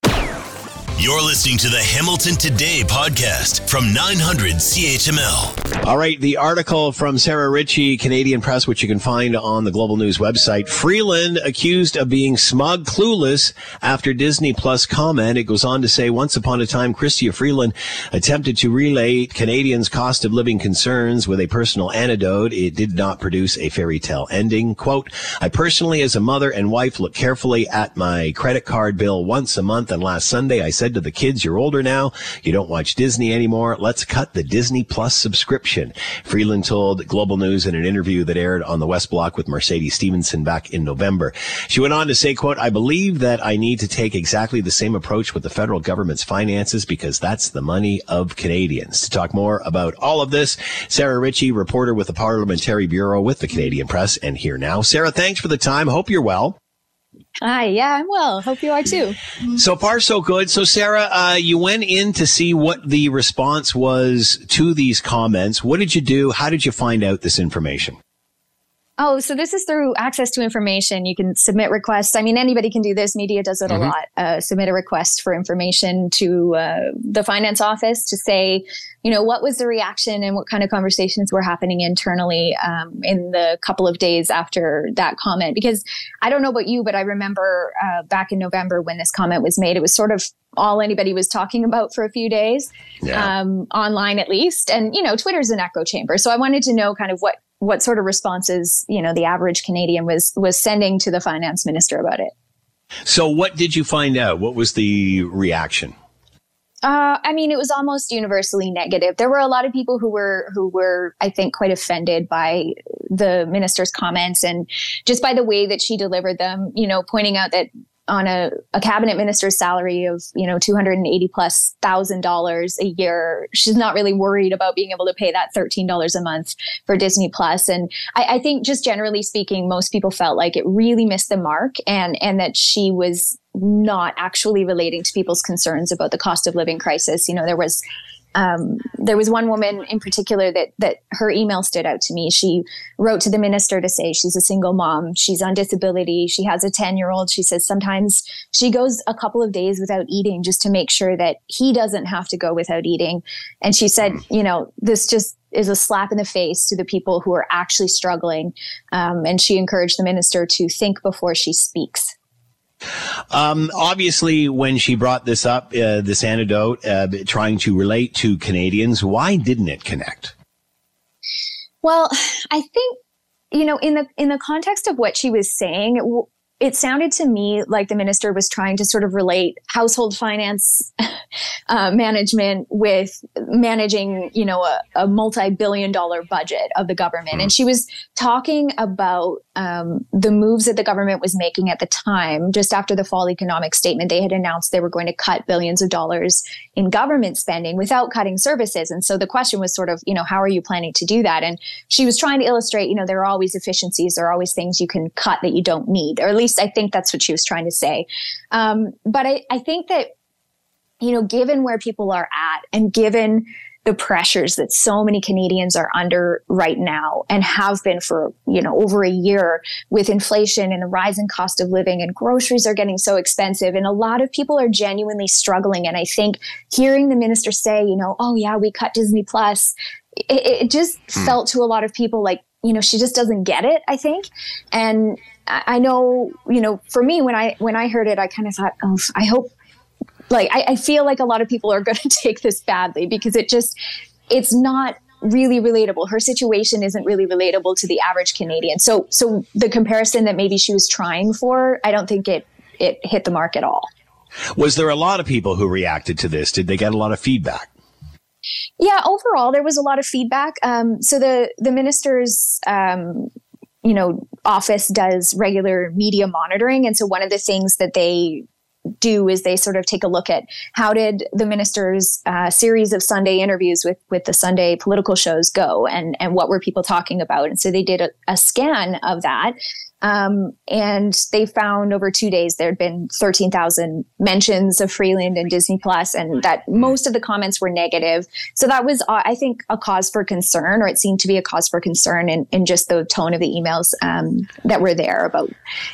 A: You're listening to the Hamilton Today podcast from 900 CHML.
C: All right, the article from Sarah Ritchie, Canadian Press, which you can find on the Global News website. Freeland accused of being smug, clueless after Disney Plus comment. It goes on to say, once upon a time, Chrystia Freeland attempted to relay Canadians' cost of living concerns with a personal anecdote. It did not produce a fairy tale ending. Quote, I personally, as a mother and wife, look carefully at my credit card bill once a month. And last Sunday, I said to the kids, you're older now. You don't watch Disney anymore. Let's cut the Disney Plus subscription. Freeland told Global News in an interview that aired on the West Block with Mercedes Stephenson back in November. She went on to say, quote, I believe that I need to take exactly the same approach with the federal government's finances because that's the money of Canadians. To talk more about all of this, Sarah Ritchie, reporter with the Parliamentary Bureau with the Canadian Press and here now. Sarah, thanks for the time. Hope you're well.
K: Hi, yeah, I'm well. Hope you are too.
C: So far, so good. So, Sarah, uh, you went in to see what the response was to these comments. What did you do? How did you find out this information?
K: Oh, so this is through access to information. You can submit requests. I mean, anybody can do this. Media does it mm-hmm. a lot. Uh, submit a request for information to uh, the finance office to say, you know, what was the reaction and what kind of conversations were happening internally um, in the couple of days after that comment. Because I don't know about you, but I remember uh, back in November when this comment was made, it was sort of all anybody was talking about for a few days, yeah. um, online at least. And, you know, Twitter's an echo chamber. So I wanted to know kind of what what sort of responses you know the average Canadian was was sending to the finance minister about it.
C: So, what did you find out? What was the reaction?
K: Uh, I mean, it was almost universally negative. There were a lot of people who were who were, I think, quite offended by the minister's comments and just by the way that she delivered them. You know, pointing out that on a, a cabinet minister's salary of you know 280 plus thousand dollars a year. She's not really worried about being able to pay that $13 a month for disney plus. And I, I think just generally speaking most people felt like it really missed the mark and and that she was not actually relating to people's concerns about the cost of living crisis. You know there was um, there was one woman in particular that that her email stood out to me. She wrote to the minister to say she's a single mom, she's on disability, she has a ten year old. She says sometimes she goes a couple of days without eating just to make sure that he doesn't have to go without eating. And she said, you know, this just is a slap in the face to the people who are actually struggling. Um, and she encouraged the minister to think before she speaks.
C: Um, obviously, when she brought this up, uh, this antidote, uh, trying to relate to Canadians, why didn't it connect?
K: Well, I think you know in the in the context of what she was saying, it sounded to me like the minister was trying to sort of relate household finance [laughs] uh, management with managing, you know, a, a, multi-billion dollar budget of the government. Mm. And she was talking about um, the moves that the government was making at the time. Just after the fall economic statement, they had announced they were going to cut billions of dollars in government spending without cutting services. And so the question was sort of, you know, how are you planning to do that? And she was trying to illustrate, you know, there are always efficiencies, there are always things you can cut that you don't need, or at least I think that's what she was trying to say. Um, but I, I think that, you know, given where people are at and given the pressures that so many Canadians are under right now and have been for, you know, over a year with inflation and the rising cost of living and groceries are getting so expensive. And a lot of people are genuinely struggling. And I think hearing the minister say, you know, oh yeah, we cut Disney Plus, it, it just hmm. felt to a lot of people like, you know, she just doesn't get it, I think. And I know, you know, for me, when I when I heard it, I kind of thought, oh, I hope, like, I, I feel like a lot of people are [laughs] going to take this badly because it just, it's not really relatable. Her situation isn't really relatable to the average Canadian. So, so the comparison that maybe she was trying for, I don't think it it hit the mark at all.
C: Was there a lot of people who reacted to this? Did they get a lot of feedback?
K: Yeah, overall there was a lot of feedback. Um, so the the ministers um, you know, office does regular media monitoring. And so one of the things that they do is they sort of take a look at how did the minister's uh, series of Sunday interviews with with the Sunday political shows go, and and what were people talking about, and so they did a, a scan of that, um, and they found over two days there had been 13,000 mentions of Freeland and Disney Plus, and that most of the comments were negative. So that was, uh, I think, a cause for concern, or it seemed to be a cause for concern in, in just the tone of the emails um, that were there about,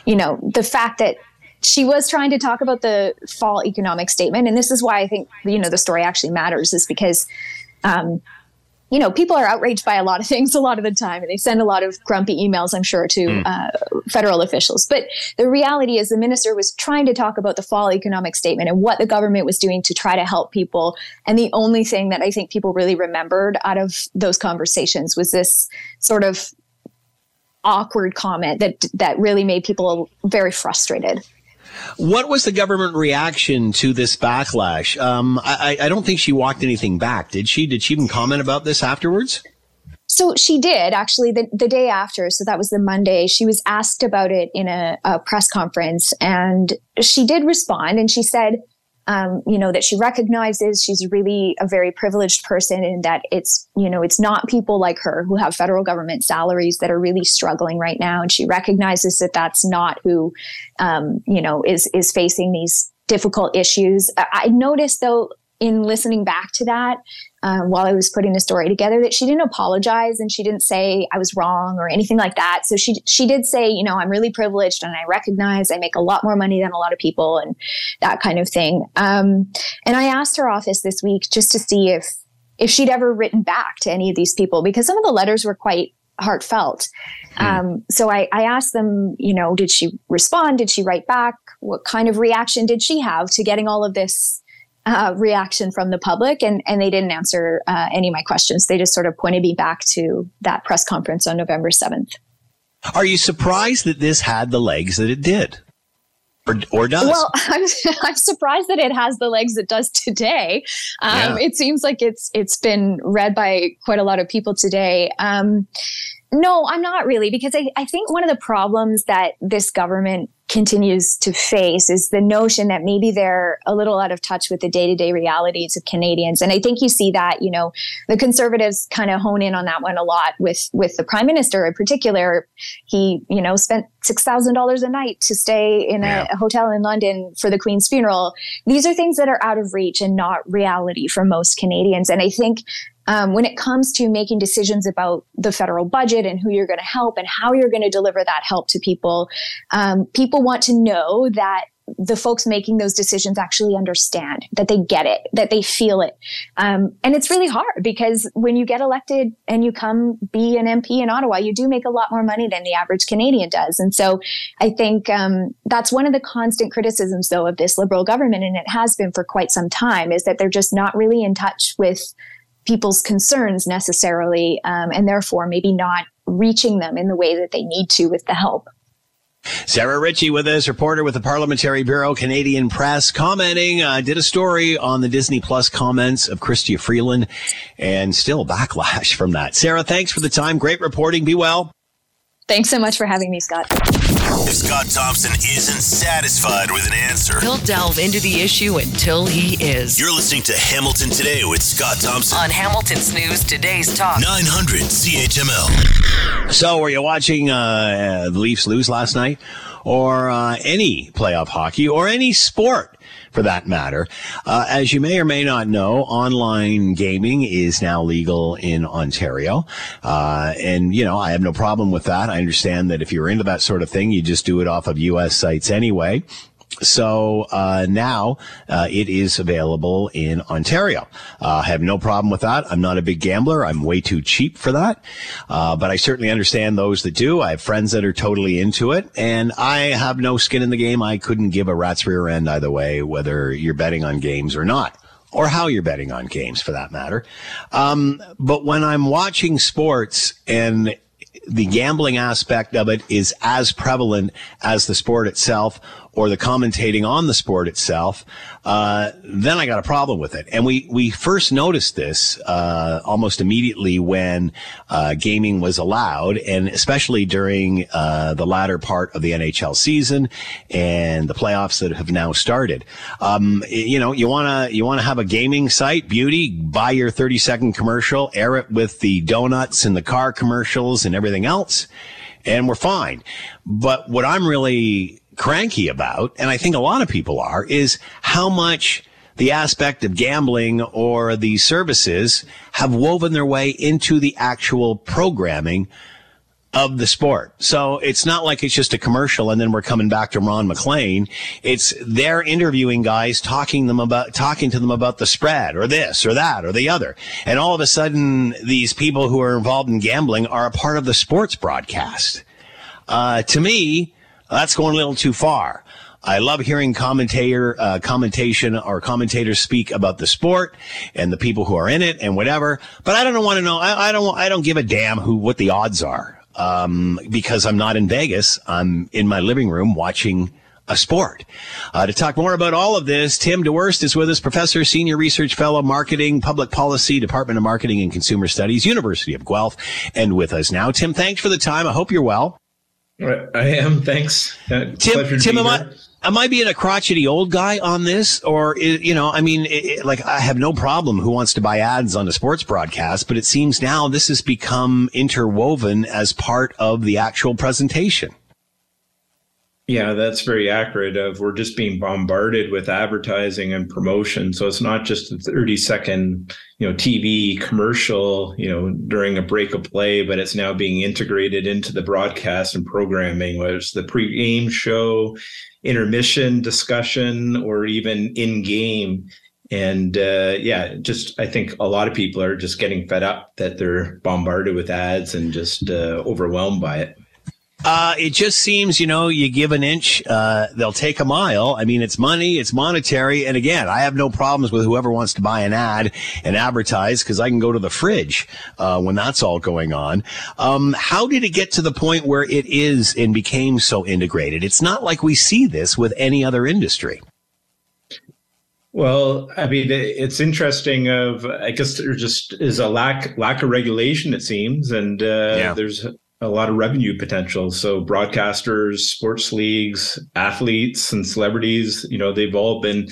K: you know, the fact that she was trying to talk about the fall economic statement. And this is why I think, you know, the story actually matters, is because. Um, you know, people are outraged by a lot of things [laughs] a lot of the time, and they send a lot of grumpy emails, I'm sure, to mm. uh, federal officials. But the reality is, the minister was trying to talk about the fall economic statement and what the government was doing to try to help people. And the only thing that I think people really remembered out of those conversations was this sort of awkward comment that that really made people very frustrated.
C: What was the government reaction to this backlash? Um, I, I don't think she walked anything back, did she? Did she even comment about this afterwards?
K: So she did actually the, the day after. So that was the Monday. She was asked about it in a, a press conference and she did respond and she said, um, you know, that she recognizes she's really a very privileged person and that it's, you know, it's not people like her who have federal government salaries that are really struggling right now. And she recognizes that that's not who, um, you know, is, is facing these difficult issues. I noticed though, in listening back to that um, while I was putting the story together that she didn't apologize and she didn't say I was wrong or anything like that. So she she did say, you know, I'm really privileged and I recognize I make a lot more money than a lot of people and that kind of thing. Um, and I asked her office this week just to see if if she'd ever written back to any of these people because some of the letters were quite heartfelt. Mm. Um, so I, I asked them, you know, did she respond? Did she write back? What kind of reaction did she have to getting all of this uh, reaction from the public, and and they didn't answer uh, any of my questions. They just sort of pointed me back to that press conference on November seventh.
C: Are you surprised that this had the legs that it did? Or, or does.
K: Well, [laughs] I'm, I'm surprised that it has the legs it does today. Um, yeah. It seems like it's it's been read by quite a lot of people today. Um, no, I'm not really, because I, I think one of the problems that this government continues to face is the notion that maybe they're a little out of touch with the day-to-day realities of Canadians. And I think you see that, you know, the conservatives kind of hone in on that one a lot with with the prime minister in particular. He, you know, spent $6,000 a night to stay in a, a hotel in London for the Queen's funeral. These are things that are out of reach and not reality for most Canadians. And I think um, when it comes to making decisions about the federal budget and who you're going to help and how you're going to deliver that help to people, um, people want to know that the folks making those decisions actually understand that they get it that they feel it. Um, and it's really hard because when you get elected and you come be an mp in ottawa you do make a lot more money than the average canadian does. And so i think um, that's one of the constant criticisms though of this liberal government and it has been for quite some time is that they're just not really in touch with people's concerns necessarily, um, and therefore maybe not reaching them in the way that they need to with the help.
C: Sarah Ritchie with us, reporter with the Parliamentary Bureau, Canadian Press, commenting, uh, did a story on the Disney Plus comments of Chrystia Freeland and still backlash from that. Sarah, thanks for the time. Great reporting. Be well.
K: Thanks so much for having me, Scott.
A: If Scott Thompson isn't satisfied with an answer,
L: He'll delve into the issue until he is.
A: you're listening to Hamilton Today with Scott Thompson.
L: On Hamilton's News Today's Talk.
A: 900 CHML.
C: So, were you watching uh, the Leafs lose last night, or uh, any playoff hockey, or any sport for that matter? Uh, as you may or may not know, online gaming is now legal in Ontario, uh, and you know I have no problem with that. I understand that if you're into that sort of thing, you just do it off of U.S. sites anyway. So uh, now uh, it is available in Ontario. Uh, I have no problem with that. I'm not a big gambler. I'm way too cheap for that. Uh, but I certainly understand those that do. I have friends that are totally into it, and I have no skin in the game. I couldn't give a rat's rear end either way, whether you're betting on games or not. Or how you're betting on games for that matter. Um, but when I'm watching sports and the gambling aspect of it is as prevalent as the sport itself or the commentating on the sport itself, uh, then I got a problem with it. And we, we first noticed this uh, almost immediately when uh, gaming was allowed, and especially during uh, the latter part of the NHL season and the playoffs that have now started. Um, you know, you wanna you wanna have a gaming site, beauty, buy your thirty second commercial, air it with the donuts and the car commercials and everything else, and we're fine. But what I'm really cranky about, and I think a lot of people are, is how much the aspect of gambling or the services have woven their way into the actual programming of the sport. So it's not like it's just a commercial and then we're coming back to Ron MacLean. It's they're interviewing guys talking them about talking to them about the spread or this or that or the other. And all of a sudden these people who are involved in gambling are a part of the sports broadcast. Uh, to me, that's going a little too far. I love hearing commentator, uh, commentation or commentators speak about the sport and the people who are in it and whatever. But I don't want to know. I, I don't. I don't give a damn who what the odds are um, because I'm not in Vegas. I'm in my living room watching a sport. Uh, to talk more about all of this, Tim Dewhirst is with us, professor, senior research fellow, marketing, public policy, Department of Marketing and Consumer Studies, University of Guelph, and with us now. Tim, thanks for the time. I hope you're well.
M: I am. Thanks. Uh,
C: Tim, Tim, am I, am I being a crotchety old guy on this, or is, you know, I mean, it, like I have no problem who wants to buy ads on a sports broadcast, but it seems now this has become interwoven as part of the actual presentation.
M: Yeah, that's very accurate. Of we're just being bombarded with advertising and promotion, so it's not just a thirty second, you know, TV commercial, you know, during a break of play, but it's now being integrated into the broadcast and programming, whether it's the pre-game show, intermission discussion, or even in game. And uh, yeah, just I think a lot of people are just getting fed up that they're bombarded with ads and just uh, overwhelmed by it.
C: Uh, it just seems, you know, you give an inch, uh, they'll take a mile. I mean, it's money, it's monetary. And again, I have no problems with whoever wants to buy an ad and advertise because I can go to the fridge, uh, when that's all going on. Um, how did it get to the point where it is and became so integrated? It's not like we see this with any other industry.
M: Well, I mean, it's interesting. Of I guess there just is a lack lack of regulation. It seems, and uh,
C: Yeah.
M: there's a lot of revenue potential. So broadcasters, sports leagues, athletes, and celebrities, you know, they've all been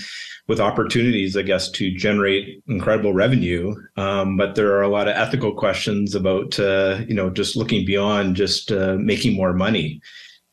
M: with opportunities, I guess, to generate incredible revenue. Um, but there are a lot of ethical questions about, uh, you know, just looking beyond just uh, making more money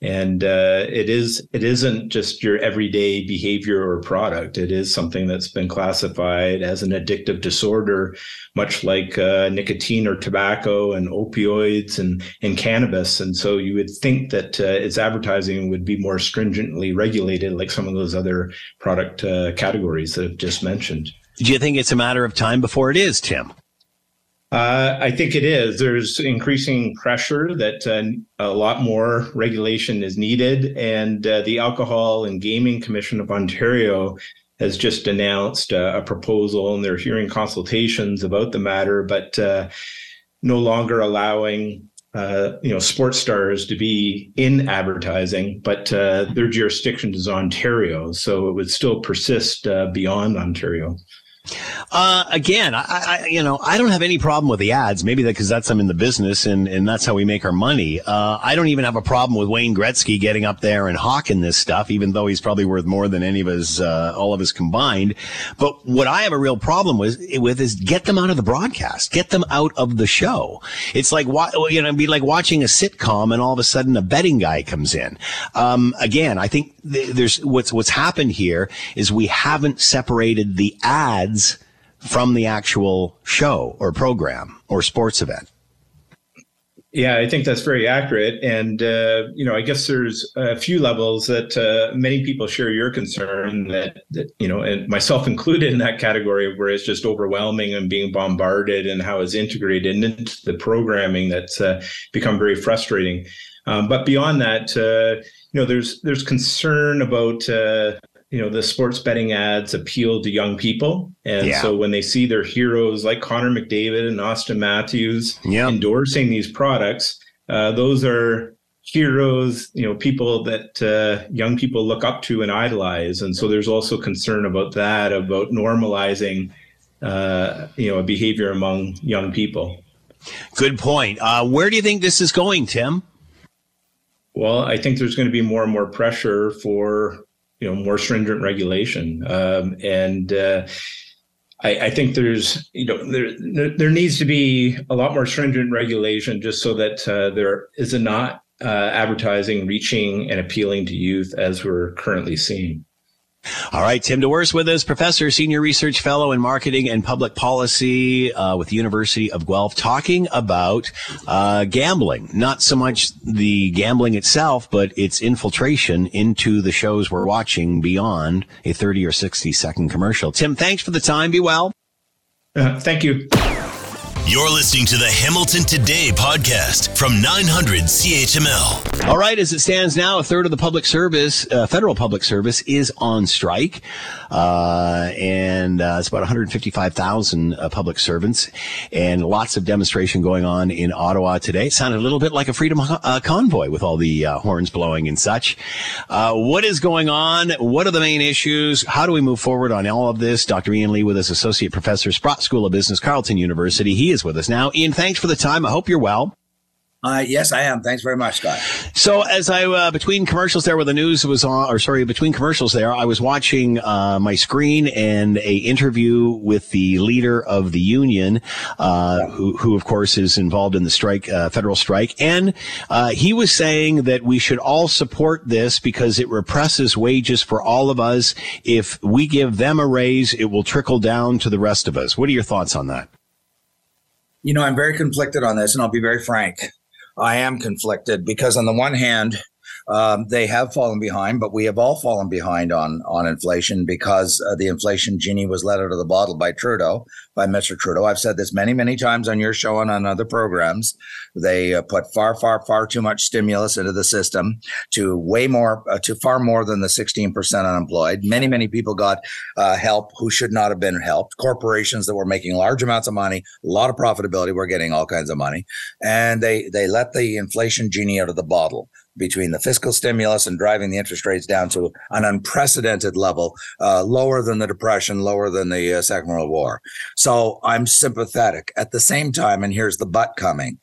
M: and uh, it is it isn't just your everyday behavior or product. It is something that's been classified as an addictive disorder much like uh, nicotine or tobacco and opioids and and cannabis. And so you would think that uh, its advertising would be more stringently regulated like some of those other product uh, categories that i've just mentioned.
C: Do you think it's a matter of time before it is tim
M: uh, I think it is. There's increasing pressure that uh, a lot more regulation is needed. And uh, the Alcohol and Gaming Commission of Ontario has just announced uh, a proposal, and they're hearing consultations about the matter, but uh, no longer allowing. You know, sports stars to be in advertising, but their jurisdiction is Ontario, so it would still persist beyond Ontario.
C: Uh, again, I, I, you know, I don't have any problem with the ads. Maybe because that's I'm in the business and, and that's how we make our money. Uh, I don't even have a problem with Wayne Gretzky getting up there and hawking this stuff, even though he's probably worth more than any of us uh, all of us combined. But what I have a real problem with, with is get them out of the broadcast, get them out of the show. It's like, you know, it'd be like watching a sitcom and all of a sudden a betting guy comes in. Um, again, I think th- there's what's, what's happened here is we haven't separated the ads ads from the actual show or program or sports event.
M: Yeah, I think that's very accurate. And, uh, you know, I guess there's a few levels that uh, many people share your concern that, that, you know, and myself included in that category where it's just overwhelming and being bombarded and how it's integrated into the programming that's uh, become very frustrating. Um, but beyond that, uh, you know, there's there's concern about uh, you know the sports betting ads appeal to young people. And yeah. so when they see their heroes like connor mcdavid and Auston Matthews yep. endorsing these products uh, those are heroes you know people that uh, young people look up to and idolize. And so there's also concern about that about normalizing uh, you know a behavior among young people.
C: Good point. Uh, where do you think this is going tim?
M: Well i think there's going to be more and more pressure for you know more stringent regulation um, and uh, I, I, think there's you know there there needs to be a lot more stringent regulation just so that uh, there is not uh, advertising reaching and appealing to youth as we're currently seeing.
C: All right, Tim Dewhirst with us, professor, senior research fellow in marketing and public policy uh, with the University of Guelph, talking about uh, gambling. Not so much the gambling itself, but its infiltration into the shows we're watching beyond a 30 or 60 second commercial. Tim, thanks for the time. Be well.
M: Uh, thank you.
A: You're listening to the Hamilton Today podcast from 900 CHML.
C: All right, as it stands now, a third of the public service, uh, federal public service, is on strike. Uh, and uh, it's about 155,000 uh, public servants and lots of demonstration going on in Ottawa today. It sounded a little bit like a freedom uh, convoy with all the uh, horns blowing and such. what is going on? What are the main issues? How do we move forward on all of this? Dr. Ian Lee with us, Associate Professor, Sprott School of Business, Carleton University. He is with us now. Ian, thanks for the time. I hope you're well.
N: Uh, yes, I am. Thanks very much, Scott.
C: So, as I uh, between commercials there, where the news was on, or sorry, between commercials there, I was watching uh, my screen and a interview with the leader of the union, uh, who, who of course is involved in the strike, uh, federal strike, and uh, he was saying that we should all support this because it represses wages for all of us. If we give them a raise, it will trickle down to the rest of us. What are your thoughts on that?
N: You know, I'm very conflicted on this, and I'll be very frank. I am conflicted because, on the one hand, um, they have fallen behind, but we have all fallen behind on on inflation because uh, the inflation genie was let out of the bottle by Trudeau, by Mr. Trudeau. I've said this many, many times on your show and on other programs. They uh, put far, far, far too much stimulus into the system to way more, uh, to far more than the 16% unemployed. Many, many people got uh, help who should not have been helped. Corporations that were making large amounts of money, a lot of profitability, were getting all kinds of money, and they they let the inflation genie out of the bottle between the fiscal stimulus and driving the interest rates down to an unprecedented level, uh, lower than the Depression, lower than the uh, Second World War. So I'm sympathetic. At the same time, and here's the but coming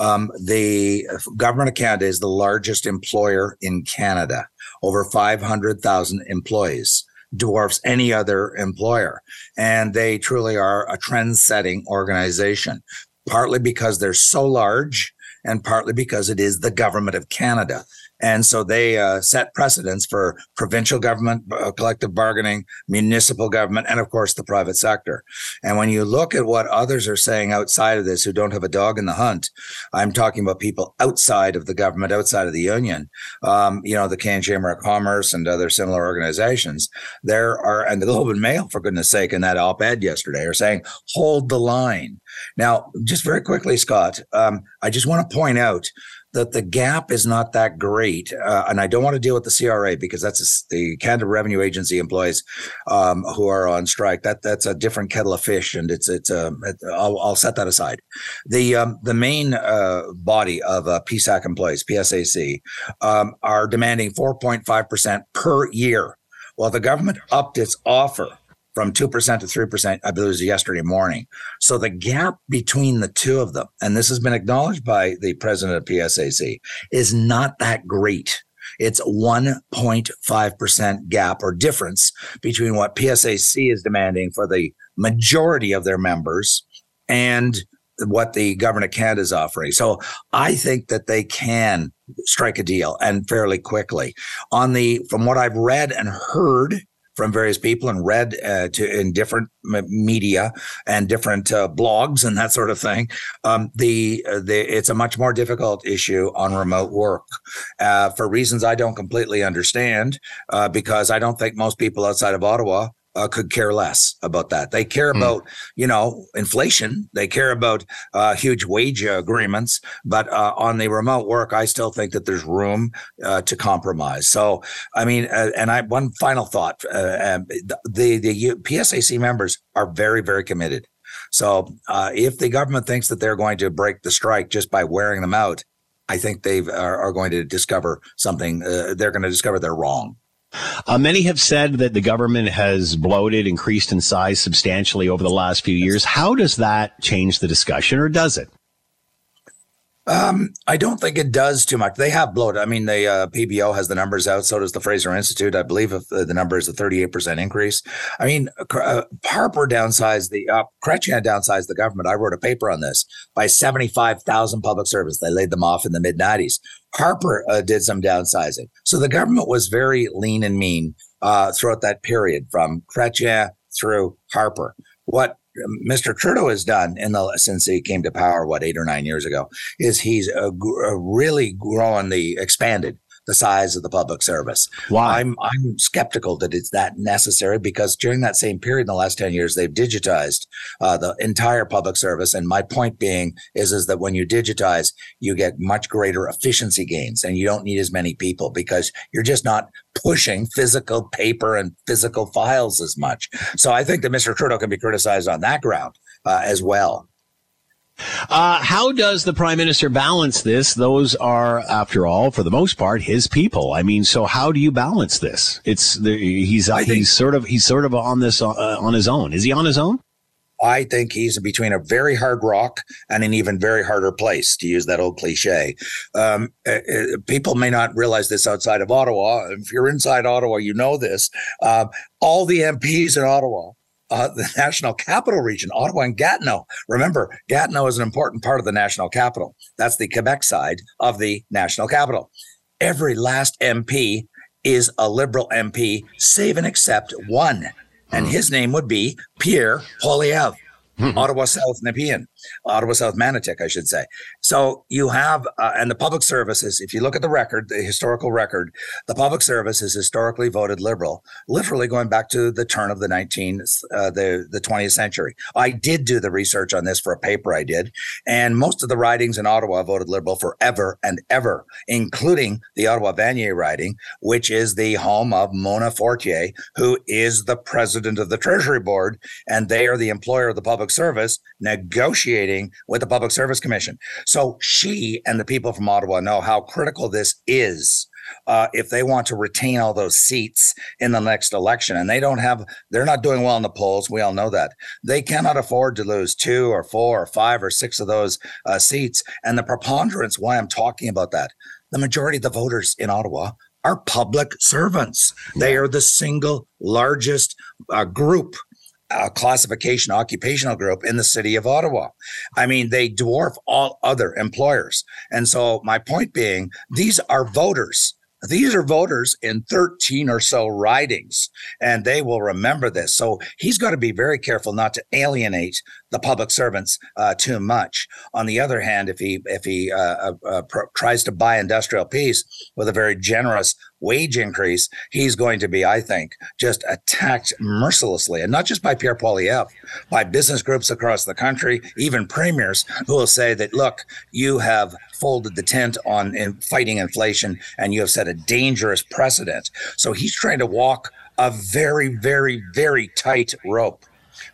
N: Um, the government of Canada is the largest employer in Canada, over 500,000 employees, dwarfs any other employer. And they truly are a trend setting organization, partly because they're so large and partly because it is the government of Canada. And so they uh, set precedents for provincial government, uh, collective bargaining, municipal government, and of course the private sector. And when you look at what others are saying outside of this who don't have a dog in the hunt, I'm talking about people outside of the government, outside of the union, um, you know, the Canadian Chamber of Commerce and other similar organizations. There are, and the Globe and Mail, for goodness sake, in that op ed yesterday, are saying, hold the line. Now, just very quickly, Scott, um, I just want to point out that the gap is not that great. Uh, and I don't want to deal with the CRA because that's a, the Canada Revenue Agency employees um, who are on strike. That that's a different kettle of fish, and it's it's um, it, I'll, I'll set that aside. The um, the main uh, body of uh, PSAC employees, PSAC, um, are demanding 4.5 percent per year. Well, the government upped its offer from 2% to 3%, I believe it was yesterday morning. So the gap between the two of them, and this has been acknowledged by the president of PSAC, is not that great. It's 1.5% gap or difference between what PSAC is demanding for the majority of their members and what the government of Canada is offering. So I think that they can strike a deal and fairly quickly. On the from what I've read and heard from various people and read uh, to in different media and different uh, blogs and that sort of thing. Um, the, uh, the it's a much more difficult issue on remote work uh, for reasons I don't completely understand uh, because I don't think most people outside of Ottawa uh, could care less about that. They care mm. about, you know, inflation. They care about uh, huge wage agreements. But uh, on the remote work, I still think that there's room uh, to compromise. So, I mean, uh, and I one final thought: uh, um, the the PSAC members are very very committed. So, if the government thinks that they're going to break the strike just by wearing them out, I think they are, are going to discover something. they're going to discover they're wrong.
C: Uh, many have said that the government has bloated, increased in size substantially over the last few years. How does that change the discussion, or does it?
N: Um, I don't think it does too much. They have bloated. I mean, the uh, PBO has the numbers out. So does the Fraser Institute. I believe if the, the number is a 38% increase. I mean, uh, Harper downsized the, uh, Chrétien downsized the government. I wrote a paper on this by 75,000 public servants. They laid them off in the mid 90s. Harper uh, did some downsizing. So the government was very lean and mean uh, throughout that period from Chrétien through Harper. What Mr. Trudeau has done in the since he came to power, what eight or nine years ago, is he's really grown the expanded the size of the public service.
C: Why?
N: I'm I'm skeptical that it's that necessary because during that same period in the last 10 years, they've digitized uh, the entire public service. And my point being is, is that when you digitize, you get much greater efficiency gains and you don't need as many people because you're just not pushing physical paper and physical files as much. So I think that Mr. Trudeau can be criticized on that ground uh, as well.
C: Uh, how does the prime minister balance this? Those are, after all, for the most part, his people. I mean, so how do you balance this? It's the, he's uh, he's sort of he's sort of on this uh, on his own. Is he on his own?
N: I think he's between a very hard rock and an even very harder place, to use that old cliche. Um, uh, uh people may not realize this outside of Ottawa. If you're inside Ottawa, you know this. Uh, all the MPs in Ottawa uh, the [laughs] national capital region, Ottawa and Gatineau. Remember, Gatineau is an important part of the national capital. That's the Quebec side of the national capital. Every last MP is a Liberal MP, save and except one. And hmm. his name would be Pierre Poilievre. Mm-hmm. Ottawa South Nepean, Ottawa South Manotick, I should say. So you have, uh, and the public services, if you look at the record, the historical record, the public service is historically voted liberal, literally going back to the turn of the 19, uh, the, the 20th century. I did do the research on this for a paper I did, and most of the ridings in Ottawa voted liberal forever and ever, including the Ottawa Vanier riding, which is the home of Mona Fortier, who is the president of the Treasury Board, and they are the employer of the Public Service negotiating with the Public Service Commission. So she and the people from Ottawa know how critical this is uh, if they want to retain all those seats in the next election. And they don't have, they're not doing well in the polls. We all know that. They cannot afford to lose two or four or five or six of those uh, seats. And the preponderance, why I'm talking about that, the majority of the voters in Ottawa are public servants. They are the single largest uh, group uh, classification occupational group in the city of Ottawa. I mean, they dwarf all other employers. And so, my point being, these are voters. These are voters in 13 or so ridings, and they will remember this. So he's got to be very careful not to alienate the public servants uh, too much. On the other hand, if he if he uh, uh, uh tries to buy industrial peace with a very generous wage increase, he's going to be, I think, just attacked mercilessly, and not just by Pierre Poilievre, by business groups across the country, even premiers who will say that, look, you have folded the tent on in fighting inflation, and you have set a dangerous precedent. So he's trying to walk a very, very, very tight rope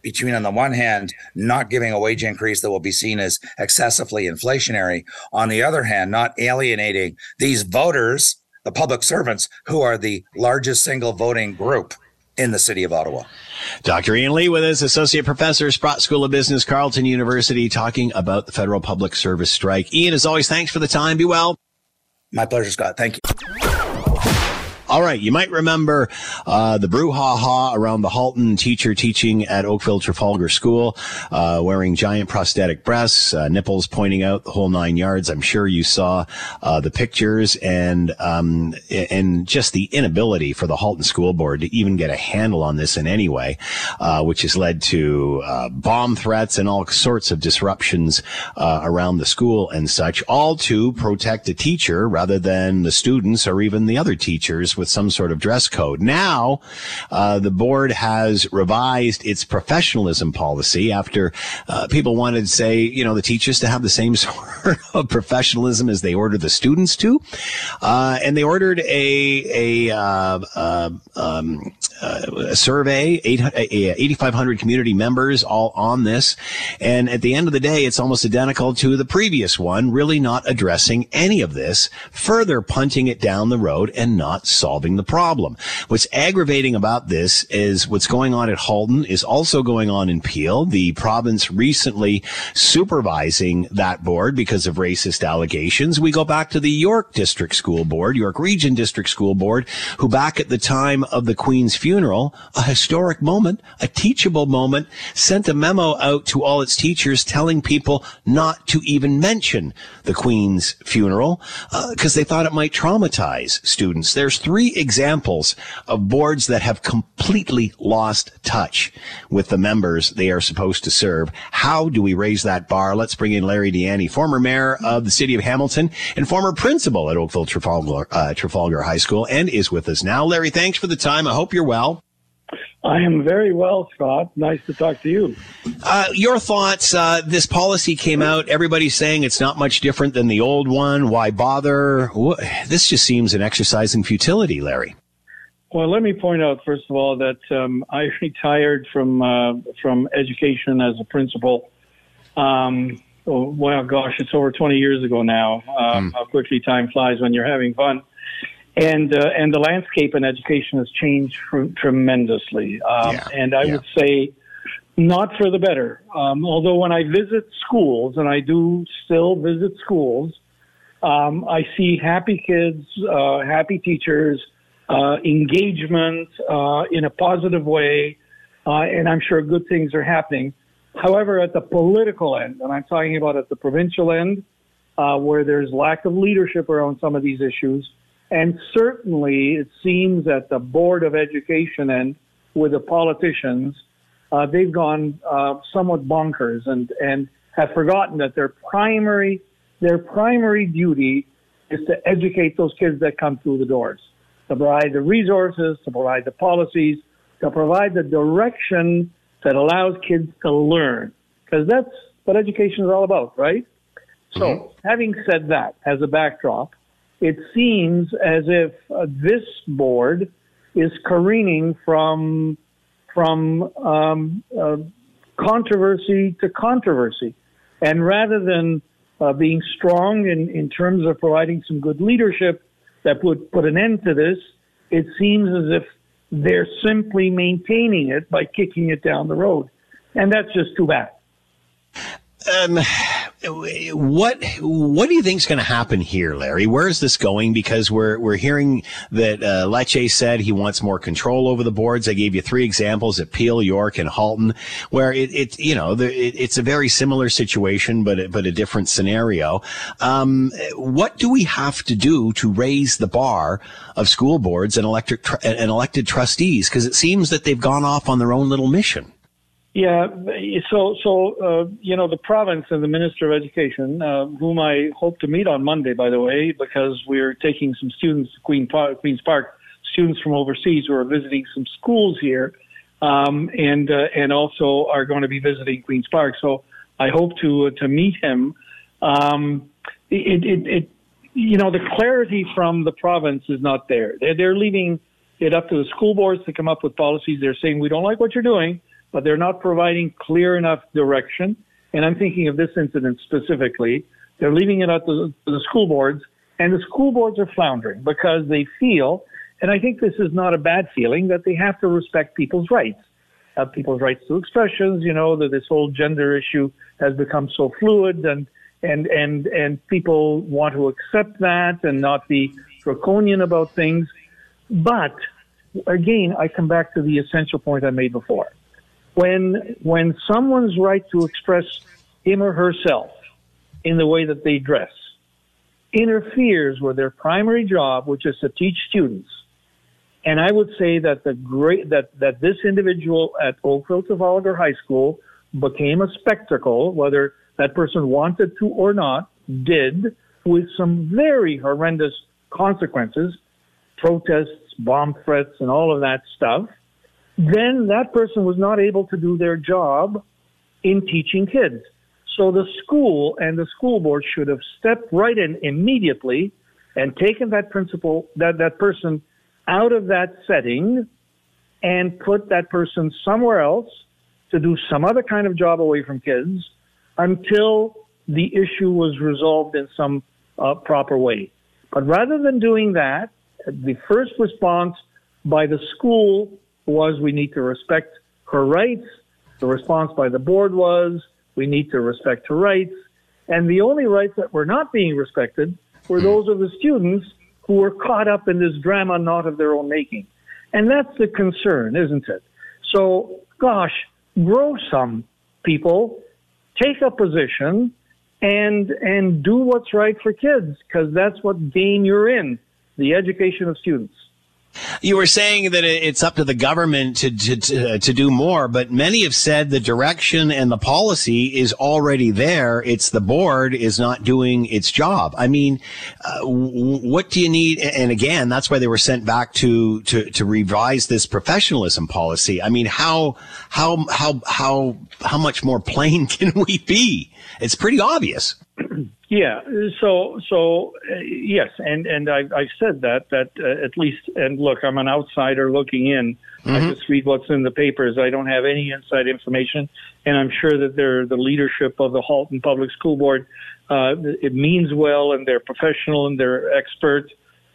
N: between, on the one hand, not giving a wage increase that will be seen as excessively inflationary, on the other hand, not alienating these voters the public servants who are the largest single voting group in the city of Ottawa.
C: Dr. Ian Lee with us, Associate Professor, Sprott School of Business, Carleton University, talking about the federal public service strike. Ian, as always, thanks for the time. Be well.
N: My pleasure, Scott. Thank you.
C: All right, you might remember uh, the brouhaha around the Halton teacher teaching at Oakville Trafalgar School, uh, wearing giant prosthetic breasts, uh, nipples pointing out the whole nine yards. I'm sure you saw uh, the pictures and um, and just the inability for the Halton School Board to even get a handle on this in any way, uh, which has led to uh, bomb threats and all sorts of disruptions around the school and such, all to protect the teacher rather than the students or even the other teachers with some sort of dress code. Now, uh, the board has revised its professionalism policy after uh, people wanted to say, you know, the teachers to have the same [laughs] sort of professionalism as they order the students to. Uh, and they ordered a, a, uh, uh, um, uh, a survey, 8,500 community members all on this. And at the end of the day, it's almost identical to the previous one, really not addressing any of this, further punting it down the road and not solving the problem. What's aggravating about this is what's going on at Halton is also going on in Peel. The province recently supervising that board because of racist allegations. We go back to the York District School Board, York Region District School Board, who back at the time of the Queen's funeral, a historic moment, a teachable moment, sent a memo out to all its teachers telling people not to even mention the Queen's funeral because uh, they thought it might traumatize students. There's three three examples of boards that have completely lost touch with the members they are supposed to serve. How do we raise that bar? Let's bring in Larry Di Ianni, former mayor of the city of Hamilton and former principal at Oakville Trafalgar, uh, Trafalgar High School and is with us now. Larry, thanks for the time. I hope you're well.
O: I am very well, Scott. Nice to talk to you.
C: Uh, your thoughts? Uh, this policy came out. Everybody's saying it's not much different than the old one. Why bother? This just seems an exercise in futility, Larry.
O: Well, let me point out first of all that um, I [laughs] retired from uh, from education as a principal. Um, oh, well, gosh, it's over 20 years ago now. Mm. How quickly time flies when you're having fun and uh, and the landscape in education has changed tr- tremendously. Um, yeah. And I yeah. would say not for the better. Um, although when I visit schools, and I do still visit schools, um, I see happy kids, uh, happy teachers, uh, engagement uh, in a positive way, uh, and I'm sure good things are happening. However, at the political end, and I'm talking about at the provincial end, uh, where there's lack of leadership around some of these issues, and certainly, it seems that the Board of Education and with the politicians, uh, they've gone uh, somewhat bonkers and, and have forgotten that their primary their primary duty is to educate those kids that come through the doors, to provide the resources, to provide the policies, to provide the direction that allows kids to learn, because that's what education is all about, right? So, mm-hmm. having said that as a backdrop, it seems as if uh, this board is careening from from um, uh, controversy to controversy, and rather than uh, being strong in, in terms of providing some good leadership, that would put an end to this. It seems as if they're simply maintaining it by kicking it down the road. And that's just too bad.
C: Um, what what do you think is going to happen here, Larry? Where is this going? Because we're we're hearing that uh, Lecce said he wants more control over the boards. I gave you three examples at Peel, York, and Halton, where it, it you know the, it, it's a very similar situation, but but a different scenario. Um, what do we have to do to raise the bar of school boards and electric tr- and elected trustees? Because it seems that they've gone off on their own little mission.
O: Yeah, so so uh, you know the province and the minister of education, uh, whom I hope to meet on Monday, by the way, because we're taking some students to Queen Park, Queens Park, students from overseas who are visiting some schools here, um, and uh, and also are going to be visiting Queens Park. So I hope to uh, to meet him. Um, it, it, it you know the clarity from the province is not there. They're, they're leaving it up to the school boards to come up with policies. They're saying we don't like what you're doing but they're not providing clear enough direction. And I'm thinking of this incident specifically. They're leaving it up to the, school boards, and the school boards are floundering because they feel, and I think this is not a bad feeling, that they have to respect people's rights. Uh, people's rights to expressions, you know, that this whole gender issue has become so fluid and and and and people want to accept that and not be draconian about things. But again, I come back to the essential point I made before when when someone's right to express him or herself in the way that they dress interferes with their primary job, which is to teach students. And I would say that the great that that this individual at Oakville Trafalgar High School became a spectacle, whether that person wanted to or not, did with some very horrendous consequences, protests, bomb threats, and all of that stuff then that person was not able to do their job in teaching kids. So the school and the school board should have stepped right in immediately and taken that principal, that, that person out of that setting and put that person somewhere else to do some other kind of job away from kids until the issue was resolved in some uh, proper way. But rather than doing that, the first response by the school was we need to respect her rights. The response by the board was we need to respect her rights. And the only rights that were not being respected were hmm. those of the students who were caught up in this drama not of their own making. And that's the concern, isn't it? So, gosh, grow some people, take a position, and and do what's right for kids because that's what game you're in, the education of students.
C: You were saying that it's up to the government to, to, to, to, do more, but many have said the direction and the policy is already there. It's the board is not doing its job. I mean, uh, what do you need? And again, that's why they were sent back to, to, to revise this professionalism policy. I mean, how, how, how, how, how much more [laughs] plain can we be? It's pretty obvious. [clears throat]
O: Yeah. So, so uh, yes, and and I, I said that that uh, at least. And look, I'm an outsider looking in. Mm-hmm. I just read what's in the papers. I don't have any inside information, and I'm sure that they're the leadership of the Halton Public School Board. Uh, it means well, and they're professional and they're expert,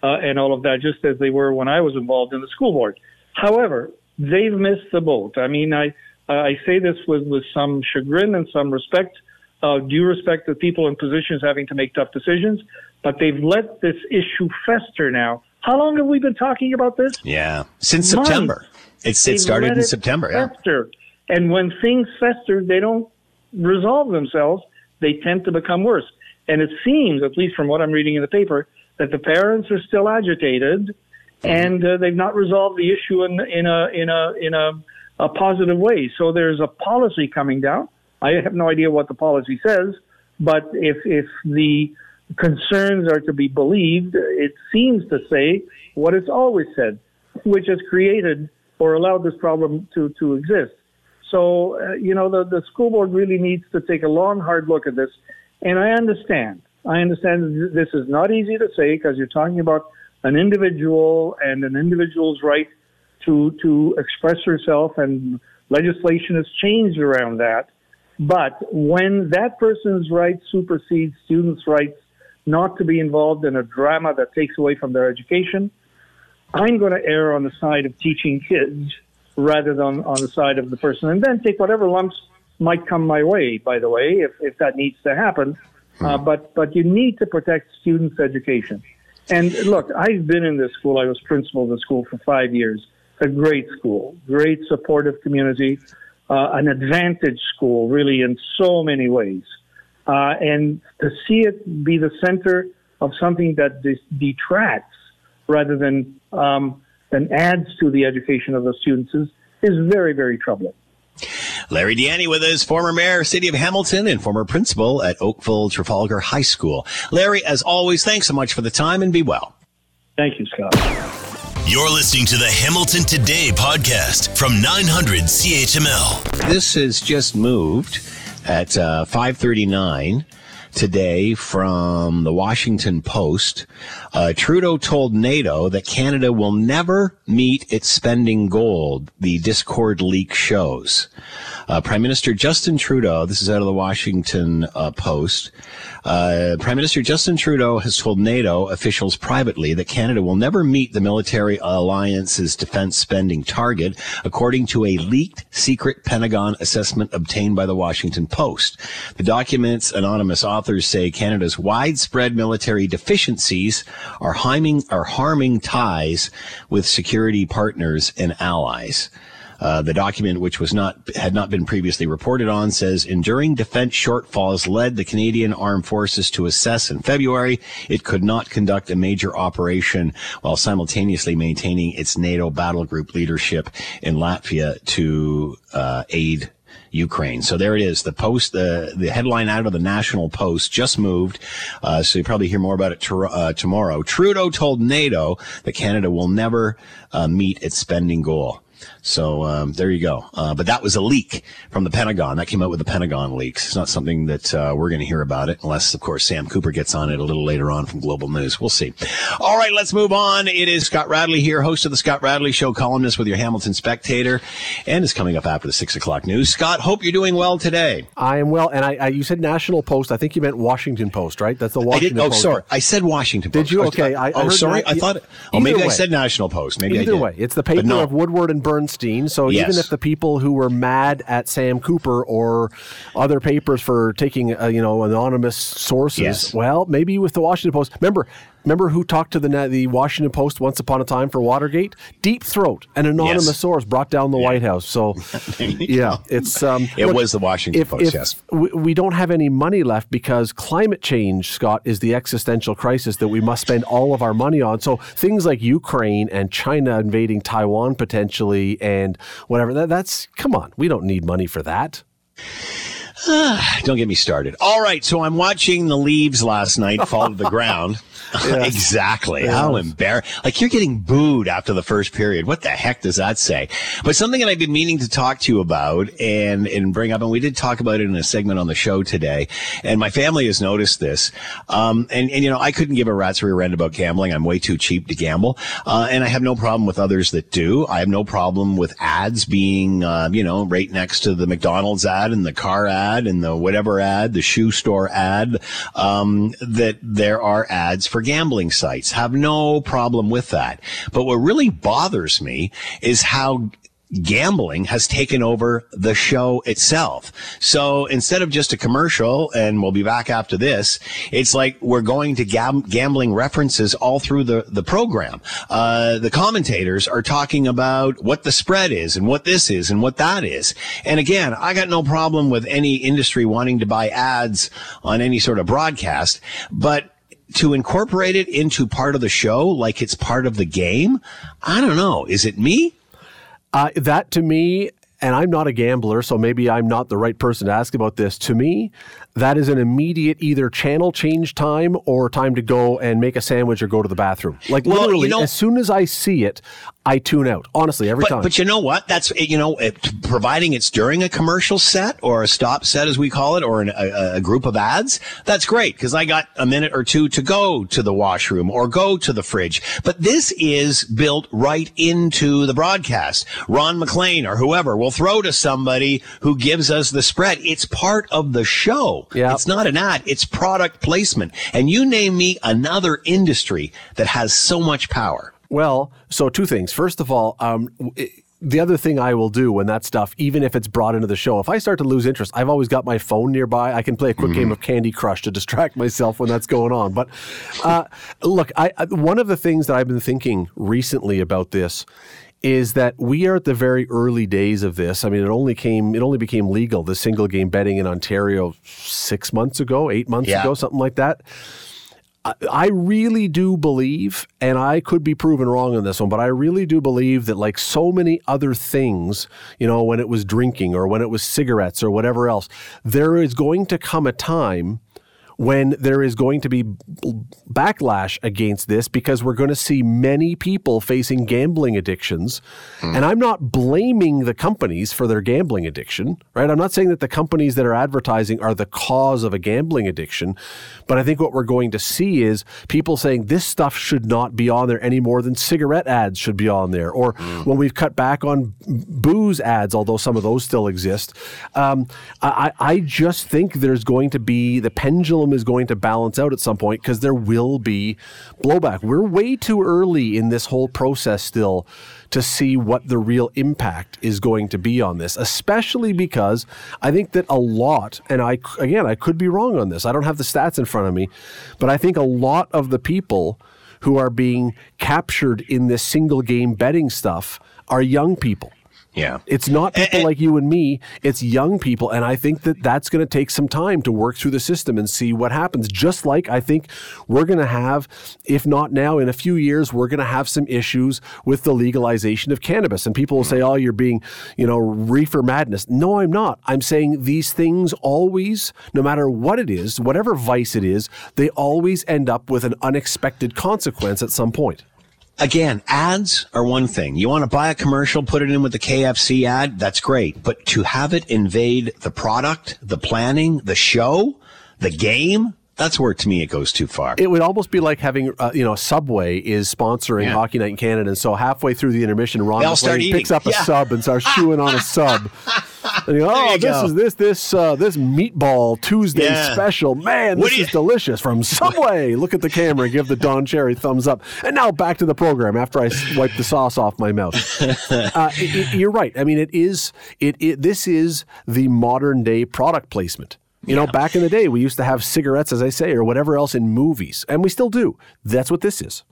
O: uh, and all of that, just as they were when I was involved in the school board. However, they've missed the boat. I mean, I I say this with with some chagrin and some respect uh, due respect to people in positions having to make tough decisions, but they've let this issue fester now. How long have we been talking about this?
C: Yeah, since Months. September. It's it started in September.
O: Fester. Yeah. And when things fester, they don't resolve themselves. They tend to become worse. And it seems, at least from what I'm reading in the paper, that the parents are still agitated, and uh, they've not resolved the issue in in a in a in a, a positive way. So there's a policy coming down I have no idea what the policy says, but if if the concerns are to be believed, it seems to say what it's always said, which has created or allowed this problem to to exist. So uh, you know the the school board really needs to take a long, hard look at this, and I understand. I understand this is not easy to say because you're talking about an individual and an individual's right to to express herself, and legislation has changed around that. But when that person's rights supersede students' rights, not to be involved in a drama that takes away from their education, I'm going to err on the side of teaching kids rather than on the side of the person, and then take whatever lumps might come my way. By the way, if if that needs to happen, uh, but but you need to protect students' education. And look, I've been in this school. I was principal of the school for five years. A great school, great supportive community, uh, an advantage school, really in so many ways. Uh, and to see it be the center of something that dis- detracts rather than um, than adds to the education of the students is, is very, very troubling.
C: Larry Di Ianni with us, former mayor, of city of Hamilton, and former principal at Oakville Trafalgar High School. Larry, as always, thanks so much for the time and be well.
O: Thank you, Scott.
A: You're listening to the Hamilton Today podcast from 900 CHML.
C: This has just moved at uh, 539 today from the Washington Post. Uh, Trudeau told NATO that Canada will never meet its spending goal, the Discord leak shows. Uh, Prime Minister Justin Trudeau, this is out of the Washington uh, Post. Uh, Prime Minister Justin Trudeau has told NATO officials privately that Canada will never meet the military alliance's defense spending target, according to a leaked secret Pentagon assessment obtained by the Washington Post. The document's anonymous authors say Canada's widespread military deficiencies are harming, are harming ties with security partners and allies. Uh, the document, which was not had not been previously reported on, says enduring defense shortfalls led the Canadian Armed Forces to assess in February it could not conduct a major operation while simultaneously maintaining its NATO battle group leadership in Latvia to uh, aid Ukraine. So there it is. The post, the the headline out of the National Post just moved. Uh, so you probably hear more about it uh, tomorrow. Trudeau told NATO that Canada will never uh, meet its spending goal. So um, there you go. Uh, but that was a leak from the Pentagon. That came out with the Pentagon leaks. It's not something that uh, we're going to hear about it, unless, of course, Sam Cooper gets on it a little later on from Global News. We'll see. All right, let's move on. It is Scott Radley here, host of the Scott Radley Show, columnist with your Hamilton Spectator, and is coming up after the six o'clock news. Scott, hope you're doing well today.
P: I am well, and I, I you said National Post. I think you meant Washington Post, right? That's the Washington.
C: I did, oh,
P: Post.
C: sorry, I said Washington. Post.
P: Did you? Okay. I, I
C: oh, sorry. I thought. Oh, maybe I said National Post. Maybe
P: Either
C: I did.
P: way, it's the paper of Woodward and Bernstein. So
C: Yes.
P: even if the people who were mad at Sam Cooper or other papers for taking, uh, you know, anonymous sources,
C: Yes.
P: well, maybe with the Washington Post. Remember, remember who talked to the the Washington Post once upon a time for Watergate? Deep Throat, an anonymous
C: Yes.
P: source brought down the White House. So, [laughs] yeah, it's um,
C: It
P: look,
C: was the Washington
P: if,
C: Post,
P: if
C: yes.
P: we, we don't have any money left because climate change, Scott, is the existential crisis that we must spend all of our money on. So things like Ukraine and China invading Taiwan potentially and whatever, that, that's, come on, we don't need money for that. [sighs]
C: Don't get me started. All right, so I'm watching the leaves last night fall to the ground. [laughs] [laughs] exactly. How embarrassing. Like you're getting booed after the first period. What the heck does that say? But something that I've been meaning to talk to you about and, and bring up, and we did talk about it in a segment on the show today, and my family has noticed this. Um, and, and, you know, I couldn't give a rat's rear end about gambling. I'm way too cheap to gamble. Uh, and I have no problem with others that do. I have no problem with ads being, uh, you know, right next to the McDonald's ad and the car ad and the whatever ad, the shoe store ad, um, that there are ads for gambling sites. Have no problem with that. But what really bothers me is how gambling has taken over the show itself. So instead of just a commercial, and we'll be back after this, it's like we're going to gam- gambling references all through the, the program. Uh, the commentators are talking about what the spread is and what this is and what that is. And again, I got no problem with any industry wanting to buy ads on any sort of broadcast, but to incorporate it into part of the show like it's part of the game, I don't know. Is it me?
P: Uh, that to me, and I'm not a gambler, so maybe I'm not the right person to ask about this. To me, that is an immediate either channel change time or time to go and make a sandwich or go to the bathroom. Like
C: Well, you
P: literally,
C: know-
P: as soon as I see it, I tune out. Honestly, every
C: but,
P: time.
C: But you know what? That's you know, it, providing it's during a commercial set or a stop set, as we call it, or an, a, a group of ads. That's great because I got a minute or two to go to the washroom or go to the fridge. But this is built right into the broadcast. Ron MacLean or whoever will throw to somebody who gives us the spread. It's part of the show.
P: Yeah.
C: It's not an ad, it's product placement. And you name me another industry that has so much power.
P: Well, so two things. First of all, um, w- the other thing I will do when that stuff, even if it's brought into the show, if I start to lose interest, I've always got my phone nearby. I can play a quick game of Candy Crush to distract myself when that's going on. But uh, look, I, I, one of the things that I've been thinking recently about this is that we are at the very early days of this. I mean, it only came, it only became legal, the single game betting in Ontario six months ago, eight months
C: Yeah.
P: ago, something like that. I- really do believe, and I could be proven wrong on this one, but I really do believe that, like so many other things, you know, when it was drinking or when it was cigarettes or whatever else, there is going to come a time when there is going to be backlash against this because we're going to see many people facing gambling addictions. And I'm not blaming the companies for their gambling addiction, right? I'm not saying that the companies that are advertising are the cause of a gambling addiction, but I think what we're going to see is people saying this stuff should not be on there any more than cigarette ads should be on there. Or when we've cut back on booze ads, although some of those still exist. Um, I, I just think there's going to be the pendulum is going to balance out at some point because there will be blowback. We're way too early in this whole process still to see what the real impact is going to be on this, especially because I think that a lot, and I again I could be wrong on this. I don't have the stats in front of me, but I think a lot of the people who are being captured in this single game betting stuff are young people.
C: Yeah.
P: It's not people like you and me, it's young people. And I think that that's going to take some time to work through the system and see what happens. Just like I think we're going to have, if not now, in a few years, we're going to have some issues with the legalization of cannabis. And people will say, oh, you're being, you know, reefer madness. No, I'm not. I'm saying these things always, no matter what it is, whatever vice it is, they always end up with an unexpected consequence at some point.
C: Again, ads are one thing. You want to buy a commercial, put it in with the KFC ad, that's great. But to have it invade the product, the planning, the show, the game, that's where to me it goes too far.
P: It would almost be like having, uh, you know, Subway is sponsoring
C: Yeah.
P: Hockey Night in Canada, and so halfway through the intermission, Ron
C: They start
P: MacLean picks up a
C: Yeah.
P: sub and starts chewing on a [laughs] sub. And you go, oh,
C: you
P: this
C: go.
P: is this this uh, this meatball Tuesday
C: Yeah.
P: special. Man, this
C: do
P: is delicious from Subway. [laughs] Look at the camera, give the Don Cherry thumbs up. And now back to the program after I wipe the sauce off my mouth. [laughs] uh, it- it- you're right. I mean, it is it, it. This is the modern day product placement. You know, back in the day, we used to have cigarettes, as I say, or whatever else in movies, and we still do. That's what this is.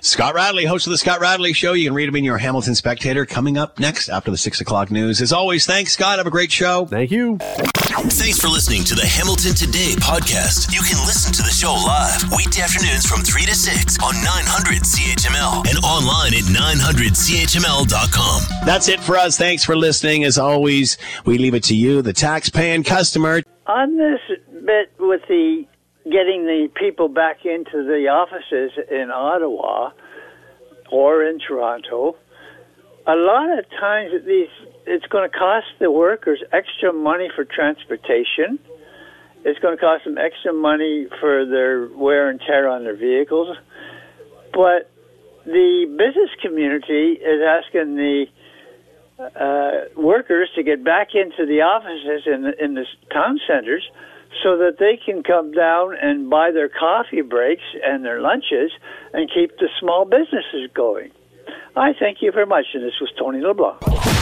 C: Scott Radley, host of the Scott Radley Show. You can read him in your Hamilton Spectator coming up next after the six o'clock news. As always, thanks, Scott. Have a great show.
P: Thank you.
A: Thanks for listening to the Hamilton Today podcast. You can listen to the show live weekday afternoons from 3 to 6 on 900 CHML and online at 900CHML.com.
C: That's it for us. Thanks for listening. As always, we leave it to you, the tax-paying customer.
Q: On this bit with the getting the people back into the offices in Ottawa or in Toronto, a lot of times these it's going to cost the workers extra money for transportation. It's going to cost them extra money for their wear and tear on their vehicles. But the business community is asking the uh, workers to get back into the offices in the, in the town centers so that they can come down and buy their coffee breaks and their lunches and keep the small businesses going. I thank you very much, and this was Tony LeBlanc.